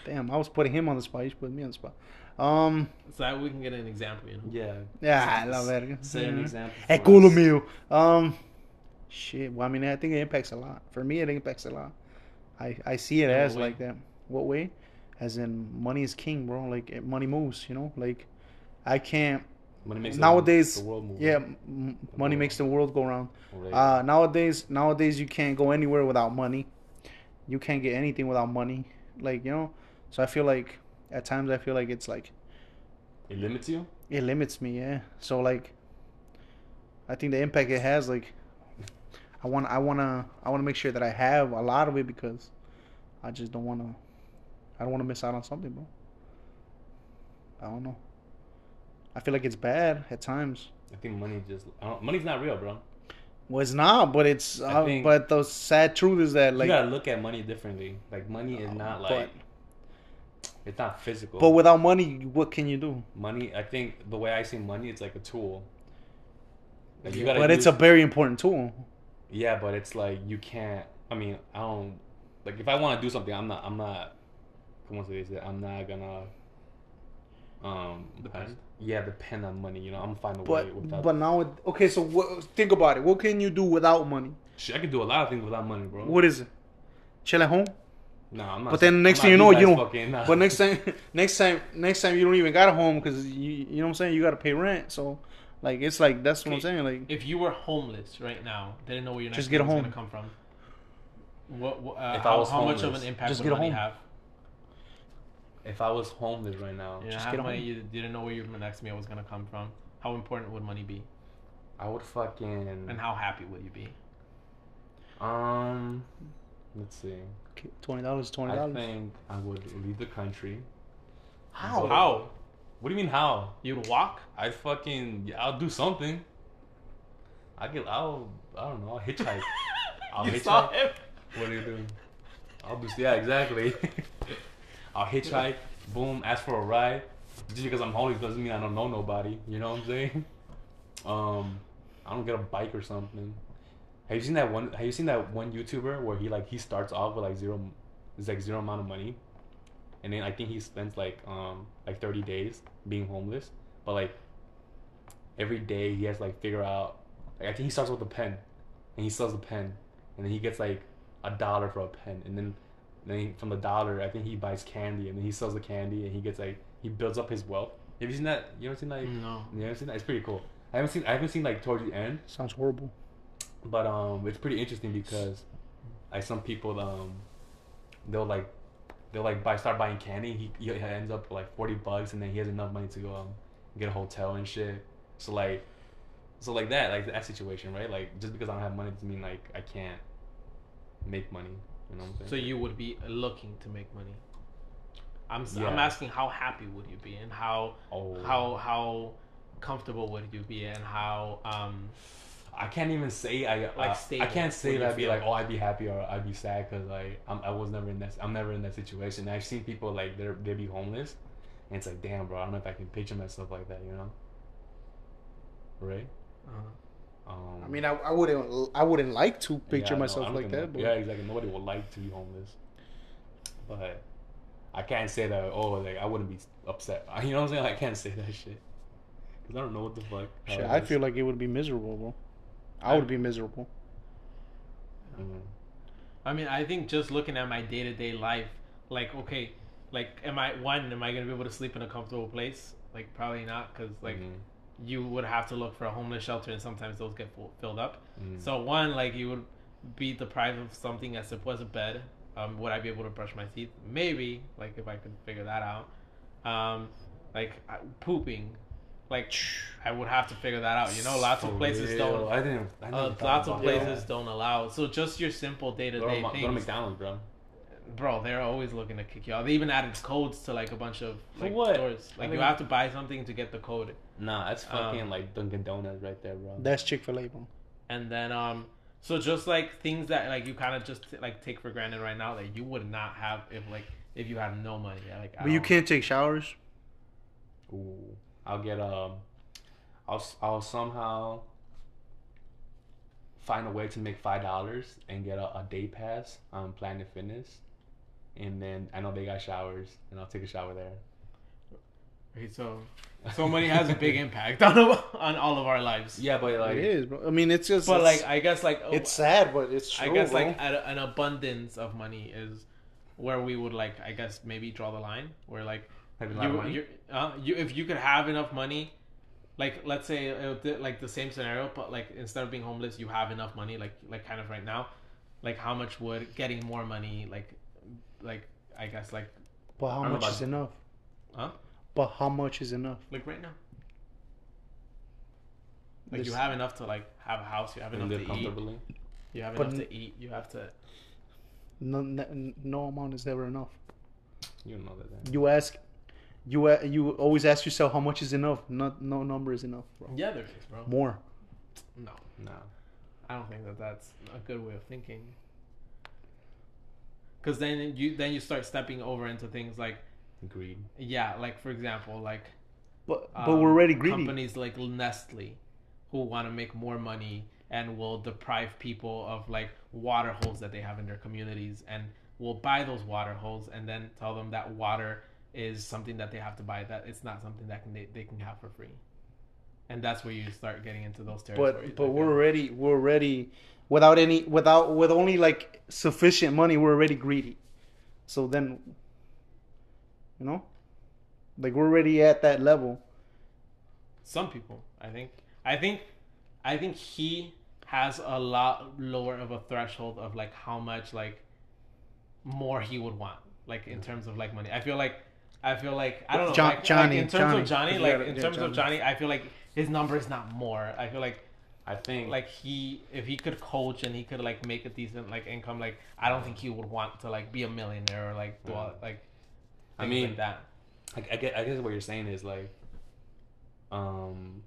Damn, I was putting him on the spot. He's putting me on the spot. Um, So that we can get an example, you know. Yeah. yeah, la verga. Say an example. Eh, for culo us. Um, shit. Well, I mean, I think it impacts a lot. For me, it impacts a lot. I I see it In as like that. What way? As in, money is king, bro. Like it- money moves. You know, like I can't. Money makes Nowadays, the, the world move. Yeah, m- money makes the world go round. Right. Uh, nowadays, nowadays you can't go anywhere without money. You can't get anything without money. Like you know, so I feel like at times I feel like it's like it limits you. it limits me. Yeah. So like, I think the impact it has like, I want I wanna I wanna make sure that I have a lot of it because I just don't wanna I don't wanna miss out on something, bro. I don't know. I feel like it's bad at times. I think money just. I don't, money's not real, bro. Well, it's not, but it's. Uh, but the sad truth is that, like, you gotta look at money differently. Like money is not like. It's not physical. but without money, what can you do? money, I think the way I see money, it's like a tool. Like you gotta. But it's a very important tool. Yeah, but it's like you can't. I mean, I don't. Like if I want to do something, I'm not. I'm not. Como se dice? I'm not gonna. Um. Depend? Yeah, depend on money. You know, I'm gonna find a way But without. but now, it- okay, so what, think about it. What can you do without money? Shit, I can do a lot of things without money, bro. What is it? Chill at home. No, I'm not. But then next I'm thing you know, you don't. Fucking, nah. But next time, next time, next time, you don't even got a home because you, you know what I'm saying. You got to pay rent. So, like, it's like that's what I'm saying. Like, If you were homeless right now, didn't know where your next Just get a meal was home. gonna come from. What? what uh, If I how, was how much of an impact just would get a money home. have? if I was homeless right now, You Just how get a money home. you didn't know where your next meal was gonna come from. How important would money be, I would fucking. and how happy would you be? Um, let's see. Twenty dollars, twenty I dollars. think I would leave the country. How? How? What do you mean how? You'd walk? I fucking yeah, I'll do something. I get I'll I don't know I'll hitchhike. I'll you hitchhike. saw him. What are you doing? I'll do yeah exactly. I'll hitchhike. Boom, ask for a ride. Just because I'm homeless doesn't mean I don't know nobody. You know what I'm saying? Um, I don't get a bike or something. Have you seen that one? Have you seen that one YouTuber where he like he starts off with like zero, it's like zero amount of money, and then I think he spends like um like thirty days being homeless, but like every day he has to, like figure out. Like I think he starts with a pen, and he sells the pen, and then he gets like a dollar for a pen, and then then he, from the dollar I think he buys candy, and then he sells the candy, and he gets like he builds up his wealth. Have you seen that? You ever seen like? No. You ever seen that? It's pretty cool. I haven't seen I haven't seen like towards the end, Sounds horrible. But um, it's pretty interesting because like some people um, they'll like they'll like buy start buying candy. He, he ends up with like forty bucks, and then he has enough money to go um, get a hotel and shit. So like, so like that like that situation, right? Like just because I don't have money doesn't mean like I can't make money. You know what I'm saying? So you would be looking to make money. I'm Yeah. am asking how happy would you be, and how oh, how how comfortable would you be, and how um I can't even say I Like uh, I can't say that I'd be like oh I'd be happy or I'd be sad because like I'm, I was never in that I'm never in that situation. I've seen people like they're they be homeless, and it's like damn bro I don't know if I can picture myself like that you know. Right. uh, Um, I mean, I, I wouldn't, I wouldn't like to picture yeah, myself I don't like that. But Yeah, exactly. Nobody would like to be homeless, but I can't say that. Oh, like I wouldn't be upset. You know what I'm saying? I can't say that shit because I don't know what the fuck. shit, I feel like it would be miserable, bro. I would be miserable. Mhm. I mean, I think just looking at my day to day life, like, okay, like, am I one? Am I gonna be able to sleep in a comfortable place? Like, probably not, because like Mhm. you would have to look for a homeless shelter, and sometimes those get full, filled up. Mhm. So one, like, you would be deprived of something as simple as a bed. Um, would I be able to brush my teeth? Maybe, like, if I could figure that out. Um, like I- pooping, like I would have to figure that out. You know, lots of places real. don't. I didn't. I never Uh, lots of places that. don't allow. So just your simple day to Go to, day Ma- go to McDonald's, bro. bro. They're always looking to kick you out. They even added codes to like a bunch of For like what? stores. I Like mean- you have to buy something to get the code, Nah, that's fucking Um, like Dunkin' Donuts right there, bro. That's Chick Fil A, bro. and then um, so just like things that like you kind of just like take for granted right now that you would not have if like if you had no money. Like But you can't take showers. Ooh, I'll get um, I'll s- I'll somehow find a way to make five dollars and get a, a day pass on Planet Fitness, and then I know they got showers, and I'll take a shower there. Okay, so so money has a big impact on on all of our lives. Yeah, but like, it is, bro. I mean, it's just. But it's- like I guess like oh, it's sad, but it's true. I guess bro. like a, an abundance of money is where we would like I guess maybe draw the line where like having a lot of money. you uh, you if you could have enough money like let's say it, like the same scenario but like instead of being homeless you have enough money like like kind of right now like how much would getting more money like like I guess like But how I don't know much about- is enough? Huh? But how much is enough? like right now like This- you have enough to like have a house you have enough live to eat you have But enough to eat you have to No, no, no amount is ever enough. You know that. Then. You ask, you a- you always ask yourself how much is enough. Not no number is enough, bro. yeah there is bro More. no no. I don't think that that's a good way of thinking. Because then you then you start stepping over into things like Greed. yeah, like for example, like But but um, we're already greedy. companies like Nestle, who want to make more money and will deprive people of like water holes that they have in their communities, and will buy those water holes and then tell them that water is something that they have to buy that it's not something that can they, they can have for free. And that's where you start getting into those territories. But but we're already we're already without any without with only like sufficient money we're already greedy. So then, you know, like we're already at that level. Some people, I think. I think, I think he has a lot lower of a threshold of like how much like more he would want, like in terms of like money. I feel like, I feel like I don't know, John- like, like, in terms Johnny. of Johnny, Yeah, like yeah, in terms of Johnny. Johnny, I feel like his number is not more. I feel like I think like he if he could coach and he could like make a decent like income like i don't think he would want to like be a millionaire or like do all, like I mean, like that I, I get I guess what you're saying is like, um,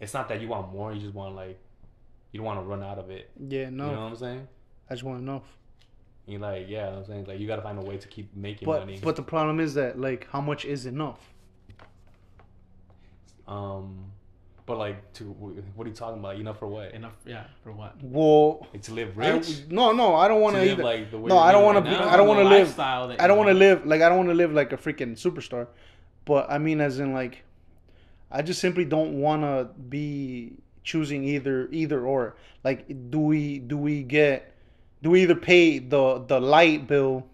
it's not that you want more. You just want like, you don't want to run out of it. Yeah, no, You know what I'm saying? I just want enough. You like, yeah, I'm saying like you got to find a way to keep making But money. but the problem is that like how much is enough? um, but like to what are you talking about? Enough for what? enough yeah for what Well, Like to live I- rich. no, no, I don't want to to live either. like the way No, you're I don't wanna right be- I don't wanna live- I don't want to live like I don't want to live like a freaking superstar, but I mean as in like, I just simply don't want to be choosing either either or. Like, do we do we get do we either pay the the light bill,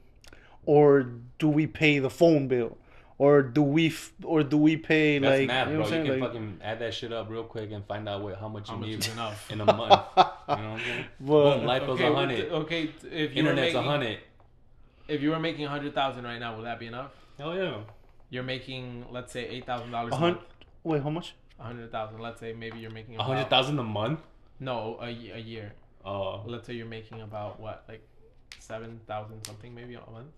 or do we pay the phone bill, or do we f- or do we pay That's like math, you know bro. You can Like, fucking add that shit up real quick and find out what how much how you much need is enough in a month. you know what I'm saying? But- Boom, life bill's okay, a hundred. okay if you Internet's were a making, hundred. if you were making a hundred thousand right now would that be enough Hell yeah. you're making let's say eight thousand dollars a a month Wait, how much? a hundred thousand let's say maybe you're making A hundred thousand a month. no a, a year Oh, let's say you're making about what like seven thousand something maybe a month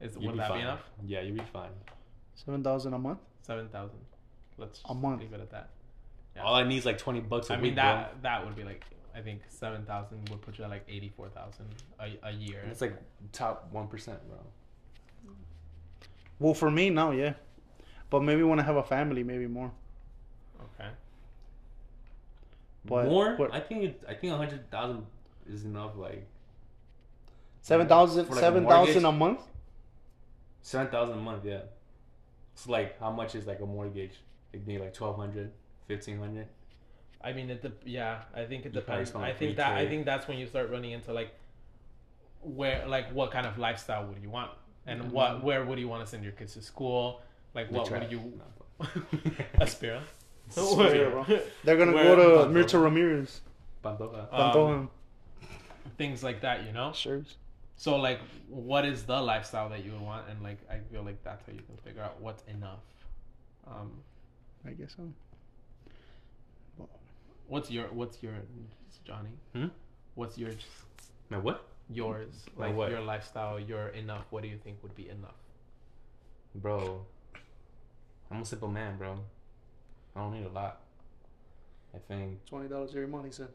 is you'd would be that fine. be enough Yeah, you'd be fine. Seven thousand a month. Seven thousand. Let's A month. leave it at that. Yeah. All I need is like twenty bucks a I week, mean that that would be like I think seven thousand would put you at like eighty four thousand a a year. bro. It's like top one percent, bro. Well, for me now, yeah, but maybe when I have a family, maybe more. Okay. But- More? but- I think it, I think a hundred thousand is enough. Like Seven thousand, like a seven thousand a mortgage? month. seven thousand a month. Yeah. It's like how much is like a mortgage? Like maybe like 1200 1500 I mean it. Dep- yeah, I think it You probably depends. I think that I think that's when you start running into like where like what kind of lifestyle would you want and Mm-hmm. what where would you want to send your kids to school? Like what would you No. Aspira? Aspira, bro. They're gonna Where- go to Pantoja. Mirta Ramirez. Pantoja. Um, Things like that, you know. Sure. So like, what is the lifestyle that you would want? And like, I feel like that's how you can figure out what's enough. Um, I guess so. what's your what's your Johnny? Hmm? What's your Man, what? yours My like what? your lifestyle? Your enough. What do you think would be enough? Bro. I'm a simple man, bro. I don't need a lot. I think Twenty dollars every month, he says.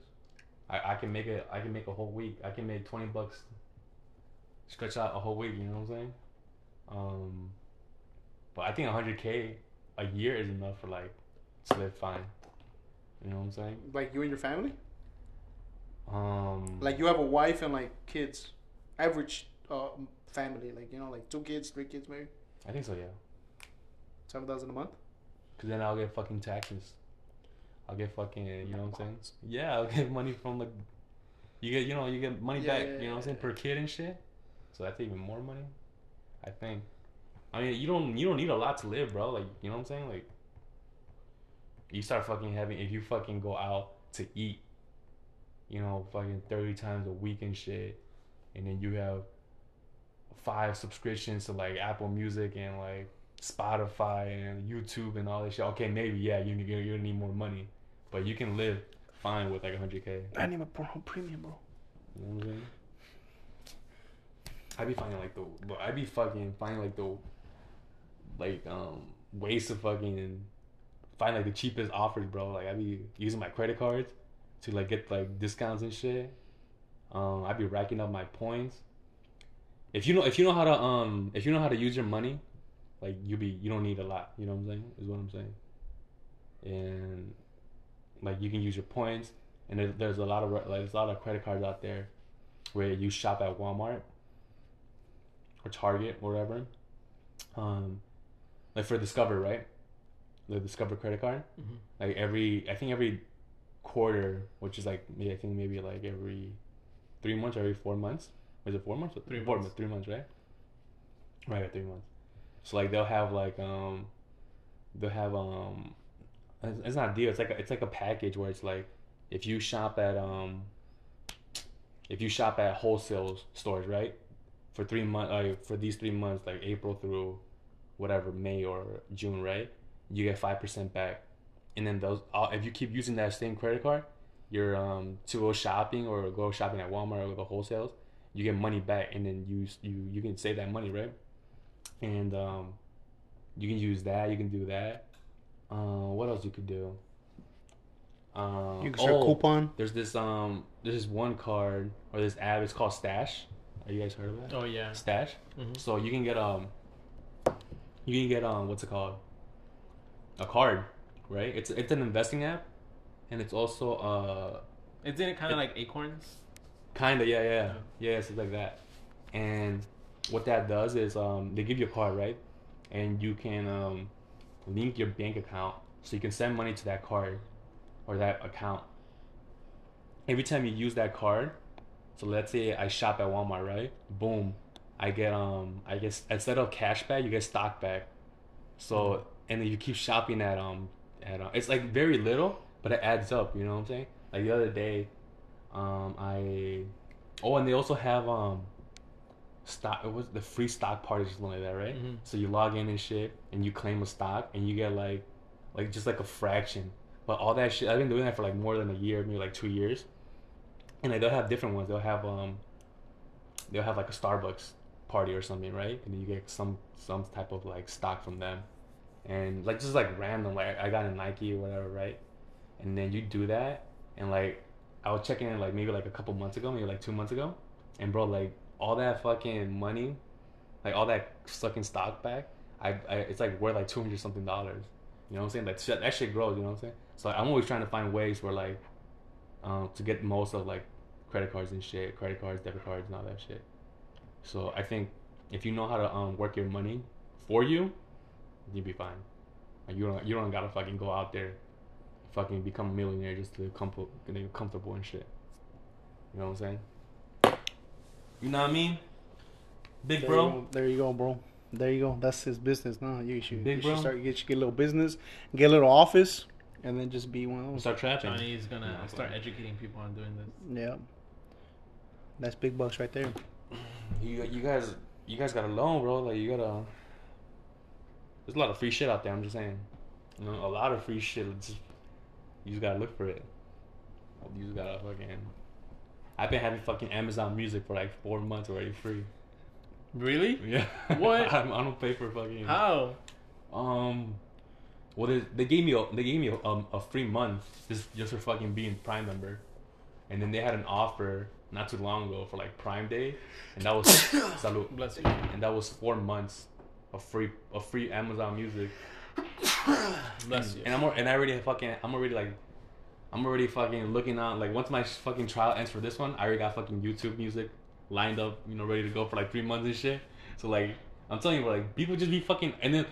I, I can make it I can make a whole week. I can make twenty bucks stretch out a whole week, you know what I'm saying? Um but I think hundred K a year is enough for like to live fine. You know what I'm saying? Like you and your family? Um Like you have a wife and like kids, average uh, family, like you know, like two kids, three kids, maybe I think so, yeah. seven thousand a month. Cause then I'll get fucking taxes. I'll get fucking, you know what I'm saying? Yeah, I'll get money from like, you get, you know, you get money Yeah, back. yeah, you know what I'm saying per kid and shit. So that's even more money. I think. I mean, you don't, you don't need a lot to live, bro. Like, you know what I'm saying? Like, you start fucking having if you fucking go out to eat, you know, fucking thirty times a week and shit, and then you have five subscriptions to like Apple Music and like Spotify and YouTube and all this shit. Okay, maybe yeah, you you're, you're gonna need more money, but you can live fine with like hundred k. I need my pro- premium, bro. You know what I'm saying? I be finding like the, but I be fucking finding like the, like um ways to fucking find like the cheapest offers, bro. Like I'd be using my credit cards to like get like discounts and shit. Um, I be racking up my points. If you know, if you know how to um, if you know how to use your money, like you be, you don't need a lot. You know what I'm saying? Is what I'm saying. And like you can use your points, and there's, there's a lot of like there's a lot of credit cards out there where you shop at Walmart or Target or whatever. Um, like for Discover, right? The Discover credit card. Mhm. Like every, I think every quarter, which is like maybe I think maybe like every three months or every four months, Was it four months? or Three four months. Three months, right? Right, three months. So like they'll have like um, they'll have um, it's not a deal. It's like a, it's like a package where it's like if you shop at um, if you shop at wholesale stores, right, for three months, like for these three months, like April through whatever May or June, right, you get five percent back, and then those uh, if you keep using that same credit card, you're um to go shopping or go shopping at Walmart or the wholesales, you get money back, and then you you you can save that money, right, and um, you can use that, you can do that. Uh, what else you could do? Um, You can start oh, coupon. There's this um, there's this one card or this app. It's called Stash. Are you guys heard of that? Oh yeah. Stash. Mhm. So you can get um, you can get um, what's it called? A card, right? It's it's an investing app, and it's also uh, Isn't it kind of like Acorns? Kinda, yeah, yeah, Yeah. yeah, it's like that. And what that does is um, they give you a card, right? And you can um, link your bank account so you can send money to that card or that account. Every time you use that card, so let's say I shop at Walmart, right? Boom, I get um, I guess instead of cash back, you get stock back. So and then you keep shopping at um, at uh, it's like very little, but it adds up. You know what I'm saying? Like the other day, um, I oh, and they also have um, stock. It was the free stock parties or something like that, right? Mhm. So you log in and shit, and you claim a stock, and you get like, like just like a fraction. But all that shit, I've been doing that for like more than a year, maybe like two years. And like they'll have different ones. They'll have um, they'll have like a Starbucks party or something, right? And then you get some some type of like stock from them, and like just like random. Like I got a Nike or whatever, right? And then you do that, and like I was checking in like maybe like a couple months ago, maybe like two months ago, and bro, like all that fucking money, like all that fucking stock back, I, I it's like worth like two hundred something dollars. You know what I'm saying? Like that shit grows. You know what I'm saying? So I'm always trying to find ways where like, um, to get most of like credit cards and shit, credit cards, debit cards, and all that shit. So I think if you know how to um work your money for you, you'll be fine. Like you don't you don't gotta fucking go out there, fucking become a millionaire just to comfort, comfortable and shit. You know what I'm saying? You know what I mean? Big There bro. you go. There you go, bro. There you go. That's his business now. You should, Big you bro. should start get, get a little business, get a little office, and then just be one of those. Start trapping. Johnny's gonna No, start educating people on doing this. Yeah. That's big bucks right there. You you guys you guys got to loan, bro. Like you gotta. There's a lot of free shit out there. I'm just saying, you know, a lot of free shit. Just, you just gotta look for it. You just gotta fucking. I've been having fucking Amazon Music for like four months already, free. Really? Yeah. What? I, I don't pay for fucking. How? Um. Well, they, they gave me a they gave me a, um, a free month just just for fucking being Prime member, and then they had an offer not too long ago for like Prime Day, and that was salud, Bless you. and that was four months of free of free Amazon Music. Bless you. And I'm and I already fucking I'm already like I'm already fucking looking on like once my fucking trial ends for this one, I already got fucking YouTube music lined up, you know, ready to go for like three months and shit. So like I'm telling you, like people just be fucking and then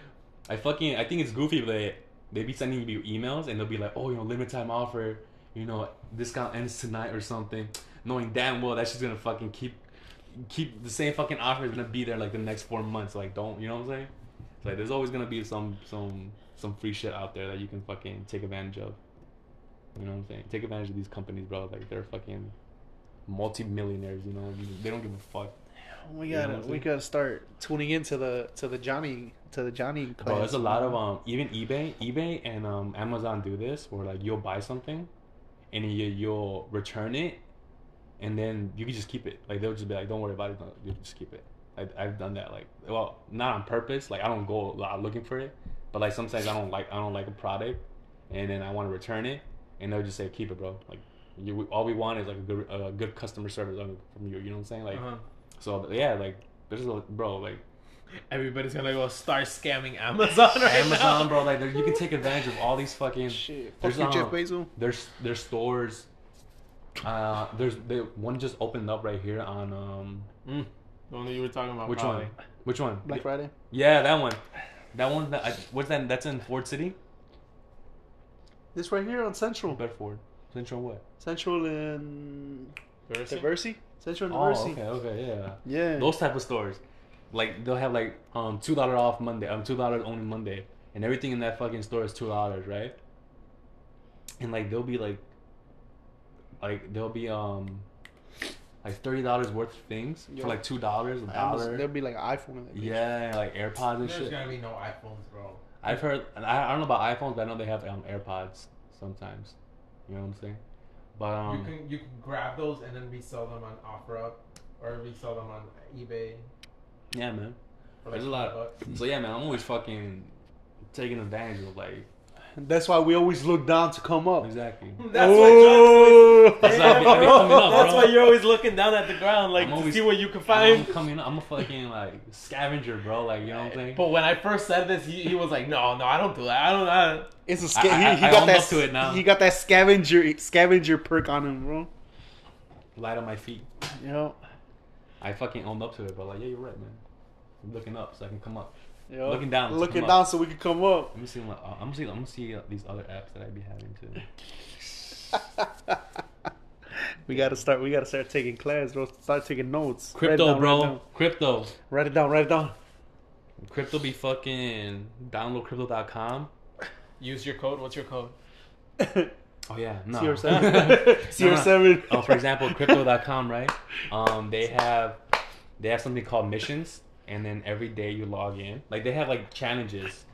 I fucking I think it's goofy, but they they be sending you emails and they'll be like, oh, you know, limited time offer, you know, discount ends tonight or something, knowing damn well that's just gonna fucking keep keep the same fucking offer is gonna be there like the next four months. Like don't you know what I'm saying? It's like there's always gonna be some some some free shit out there that you can fucking take advantage of. You know what I'm saying? Take advantage of these companies, bro. Like they're fucking multi-millionaires. You know, they don't give a fuck. We gotta what I'm we gotta start tuning into the to the Johnny to the Johnny. Bro, there's a lot of um even eBay, eBay and um Amazon do this where like you'll buy something, and you you'll return it, and then you can just keep it. Like they'll just be like, don't worry about it. You just keep it. I, I've done that. Like well, not on purpose. Like I don't go out looking for it, but like sometimes I don't like I don't like a product, and then I want to return it, and they'll just say keep it, bro. Like you all we want is like a good a good customer service from you. You know what I'm saying? Like Uh-huh. so yeah, like there's a bro like Everybody's gonna go start scamming Amazon right Amazon, now. bro. Like you can take advantage of all these fucking. Shit, fuck There's, you, um, Jeff Bezos. There's there's stores. Uh, there's they, one just opened up right here on um Mm. The one that you were talking about. which probably. one? Which one? Black Friday. Yeah, that one. That one. That I, what's that? That's in Ford City. This right here on Central. Bedford. Central what? Central and Versi? Diversey, Central Oh, Diversey. okay, okay, yeah. Yeah. Those type of stores, like they'll have like um two dollar off Monday, um two dollars only Monday, and everything in that fucking store is two dollars, right? And like they'll be like, like they'll be um, like thirty dollars worth of things Yeah. for like two dollars, a Amazon, dollar. there'll be like iPhone. in. Yeah, like AirPods and There's shit. gonna be no iPhones, bro. I've heard, and I, I don't know about iPhones, but I know they have um, AirPods sometimes. You know what I'm saying? But um, you can you can grab those and then resell them on OfferUp or resell them on eBay. yeah, man. For There's a lot. five bucks. So yeah, man, I'm always fucking taking advantage of like That's why we always look down to come up. exactly. That's why always. That's why I be- I be up, That's why you're always looking down at the ground, like I'm to see what you can find. I'm find. coming. I'm a fucking like scavenger, bro. Like you know what I'm saying? But when I first said this, he, he was like, "No, no, I don't do that. I don't." I, It's a sca- I- he, he I got that up to it now. He got that scavenger scavenger perk on him, bro. Light on my feet. You know. I fucking owned up to it, but like, yeah, you're right, man. I'm looking up so I can come up. Yo. Looking down looking down up. so we can come up. Let me see. What, uh, I'm gonna see. I'm gonna see uh, these other apps that I'd be having too. we gotta start. We gotta start taking class, bro. Start taking notes. Crypto, down, Write it, bro. down. Crypto. write it down. Write it down. Crypto be fucking download crypto.com. use your code. What's your code? Oh yeah, no. CR7. No, no. Oh, for example, crypto.com, right? Um, they have they have something called missions, and then every day you log in. Like they have like challenges.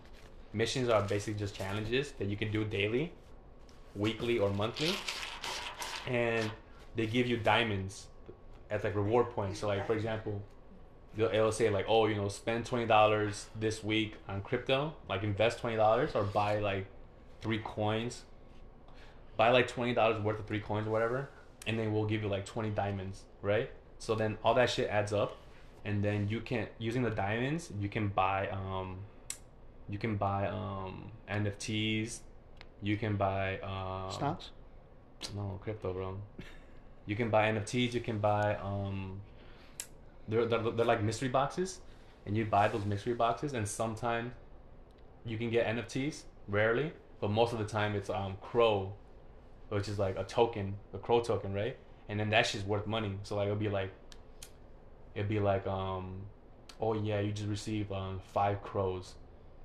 Missions are basically just challenges that you can do daily, weekly, or monthly, and they give you diamonds as like reward points. So like for example, they'll- it'll say like, oh, you know, spend twenty dollars this week on crypto, like invest twenty dollars or buy like three coins buy like twenty dollars worth of three coins or whatever, and then we'll give you like twenty diamonds, right? So then all that shit adds up, and then you can using the diamonds you can buy um, you can buy um NFTs, you can buy um Stocks. no crypto, bro. You can buy NFTs. You can buy um, they're they're, they're like mystery boxes, and you buy those mystery boxes, and sometimes you can get NFTs. Rarely, but most of the time it's um CRO, which is like a token, a CRO token, right? And then that shit's worth money. So like it'll be like, it'd be like um, oh yeah, you just received um five CROs,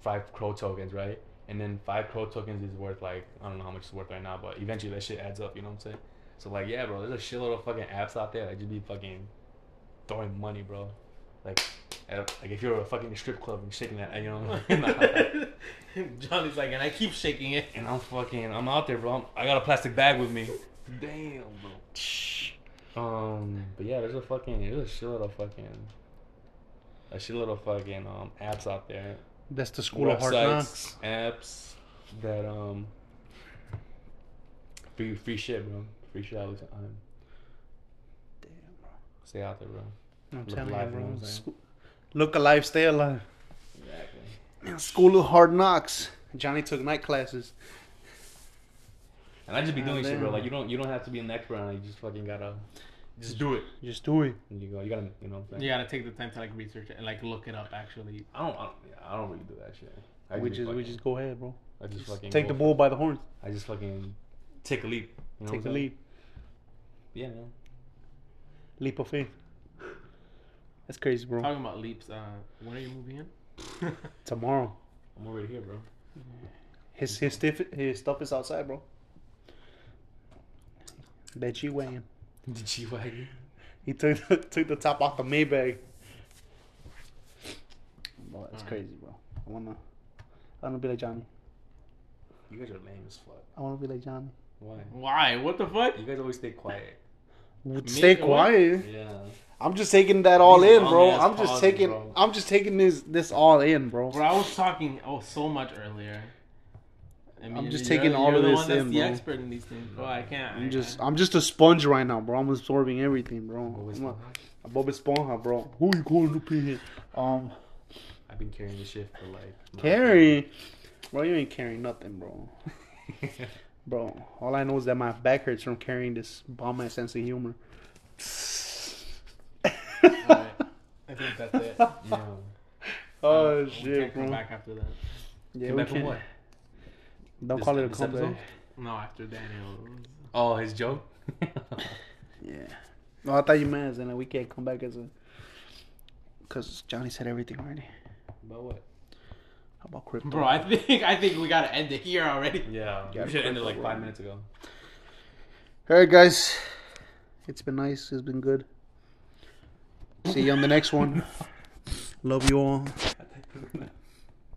five CRO tokens, right? And then five CRO tokens is worth like I don't know how much it's worth right now, but eventually that shit adds up. You know what I'm saying? So like yeah, bro, there's a shitload of fucking apps out there that just be fucking throwing money, bro. Like, like if you're a fucking strip club and shaking that, you know. Johnny's like, and I keep shaking it. and I'm fucking, I'm out there, bro. I'm, I got a plastic bag with me. Damn, bro. Um, but yeah, there's a fucking, there's a shitload of fucking, a shitload of fucking um apps out there. That's the school of hard knocks. apps that um free free shit, bro. Free shit all the time. Damn, bro. Stay out there, bro. I'm Look telling alive, you, bro. saying? Look alive, stay alive. Exactly. School of hard knocks. Johnny took night classes. And I just be doing shit, bro. Like you don't you don't have to be an expert on it. You just fucking gotta just do it. Just do it. And you go. You gotta you know. What I'm saying? You gotta take the time to like research it and like look it up. Actually, I don't. I don't, yeah, I don't really do that shit. I We be just, we just go ahead, bro. I just fucking Take the bull by the horns. I just fucking take a leap. You know Take what a I'm saying? leap. Yeah, man. Leap of faith. That's crazy, bro. talking about leaps. Uh, when are you moving in? Tomorrow. I'm already here, bro. His his stuff his stuff is outside, bro. Bet you weighing. The G wagon. He took the, took the top off the Maybach. Boy, that's Alright. crazy, bro. I wanna I wanna be like Johnny. You guys are lame as fuck. I wanna be like Johnny. Why? Why? What the fuck? You guys always stay quiet. Stay what? quiet. Yeah. I'm just taking that all These in, bro. long-ass I'm just pauses, taking bro. I'm just taking this this all in, bro. Bro, I was talking oh so much earlier. I I'm just taking all of the this in, the bro. expert in these things, bro. I can't. I I'm just. I'm just a sponge right now, bro. I'm absorbing everything, bro. I'm. Bob Esponja, bro. Who are you going up here? Um, I've been carrying this shit for like. carry, bro. You ain't carrying nothing, bro. Bro, all I know is that my back hurts from carrying this bomb ass sense of humor. Alright. I think that's it. yeah. Oh Uh, we shit, can't come back after that. Yeah, Came we back from can't. what? Don't This- call it a this comeback. No, after Daniel. Oh, his joke. Yeah. No, I thought you meant as in we can't come back as a. Because Johnny said everything already. About what? How about crypto? Bro, I think I think we gotta end it here already. Yeah, Yeah, we should end it like five minutes ago. All right, guys. It's been nice. It's been good. See you on the next one. Love you all.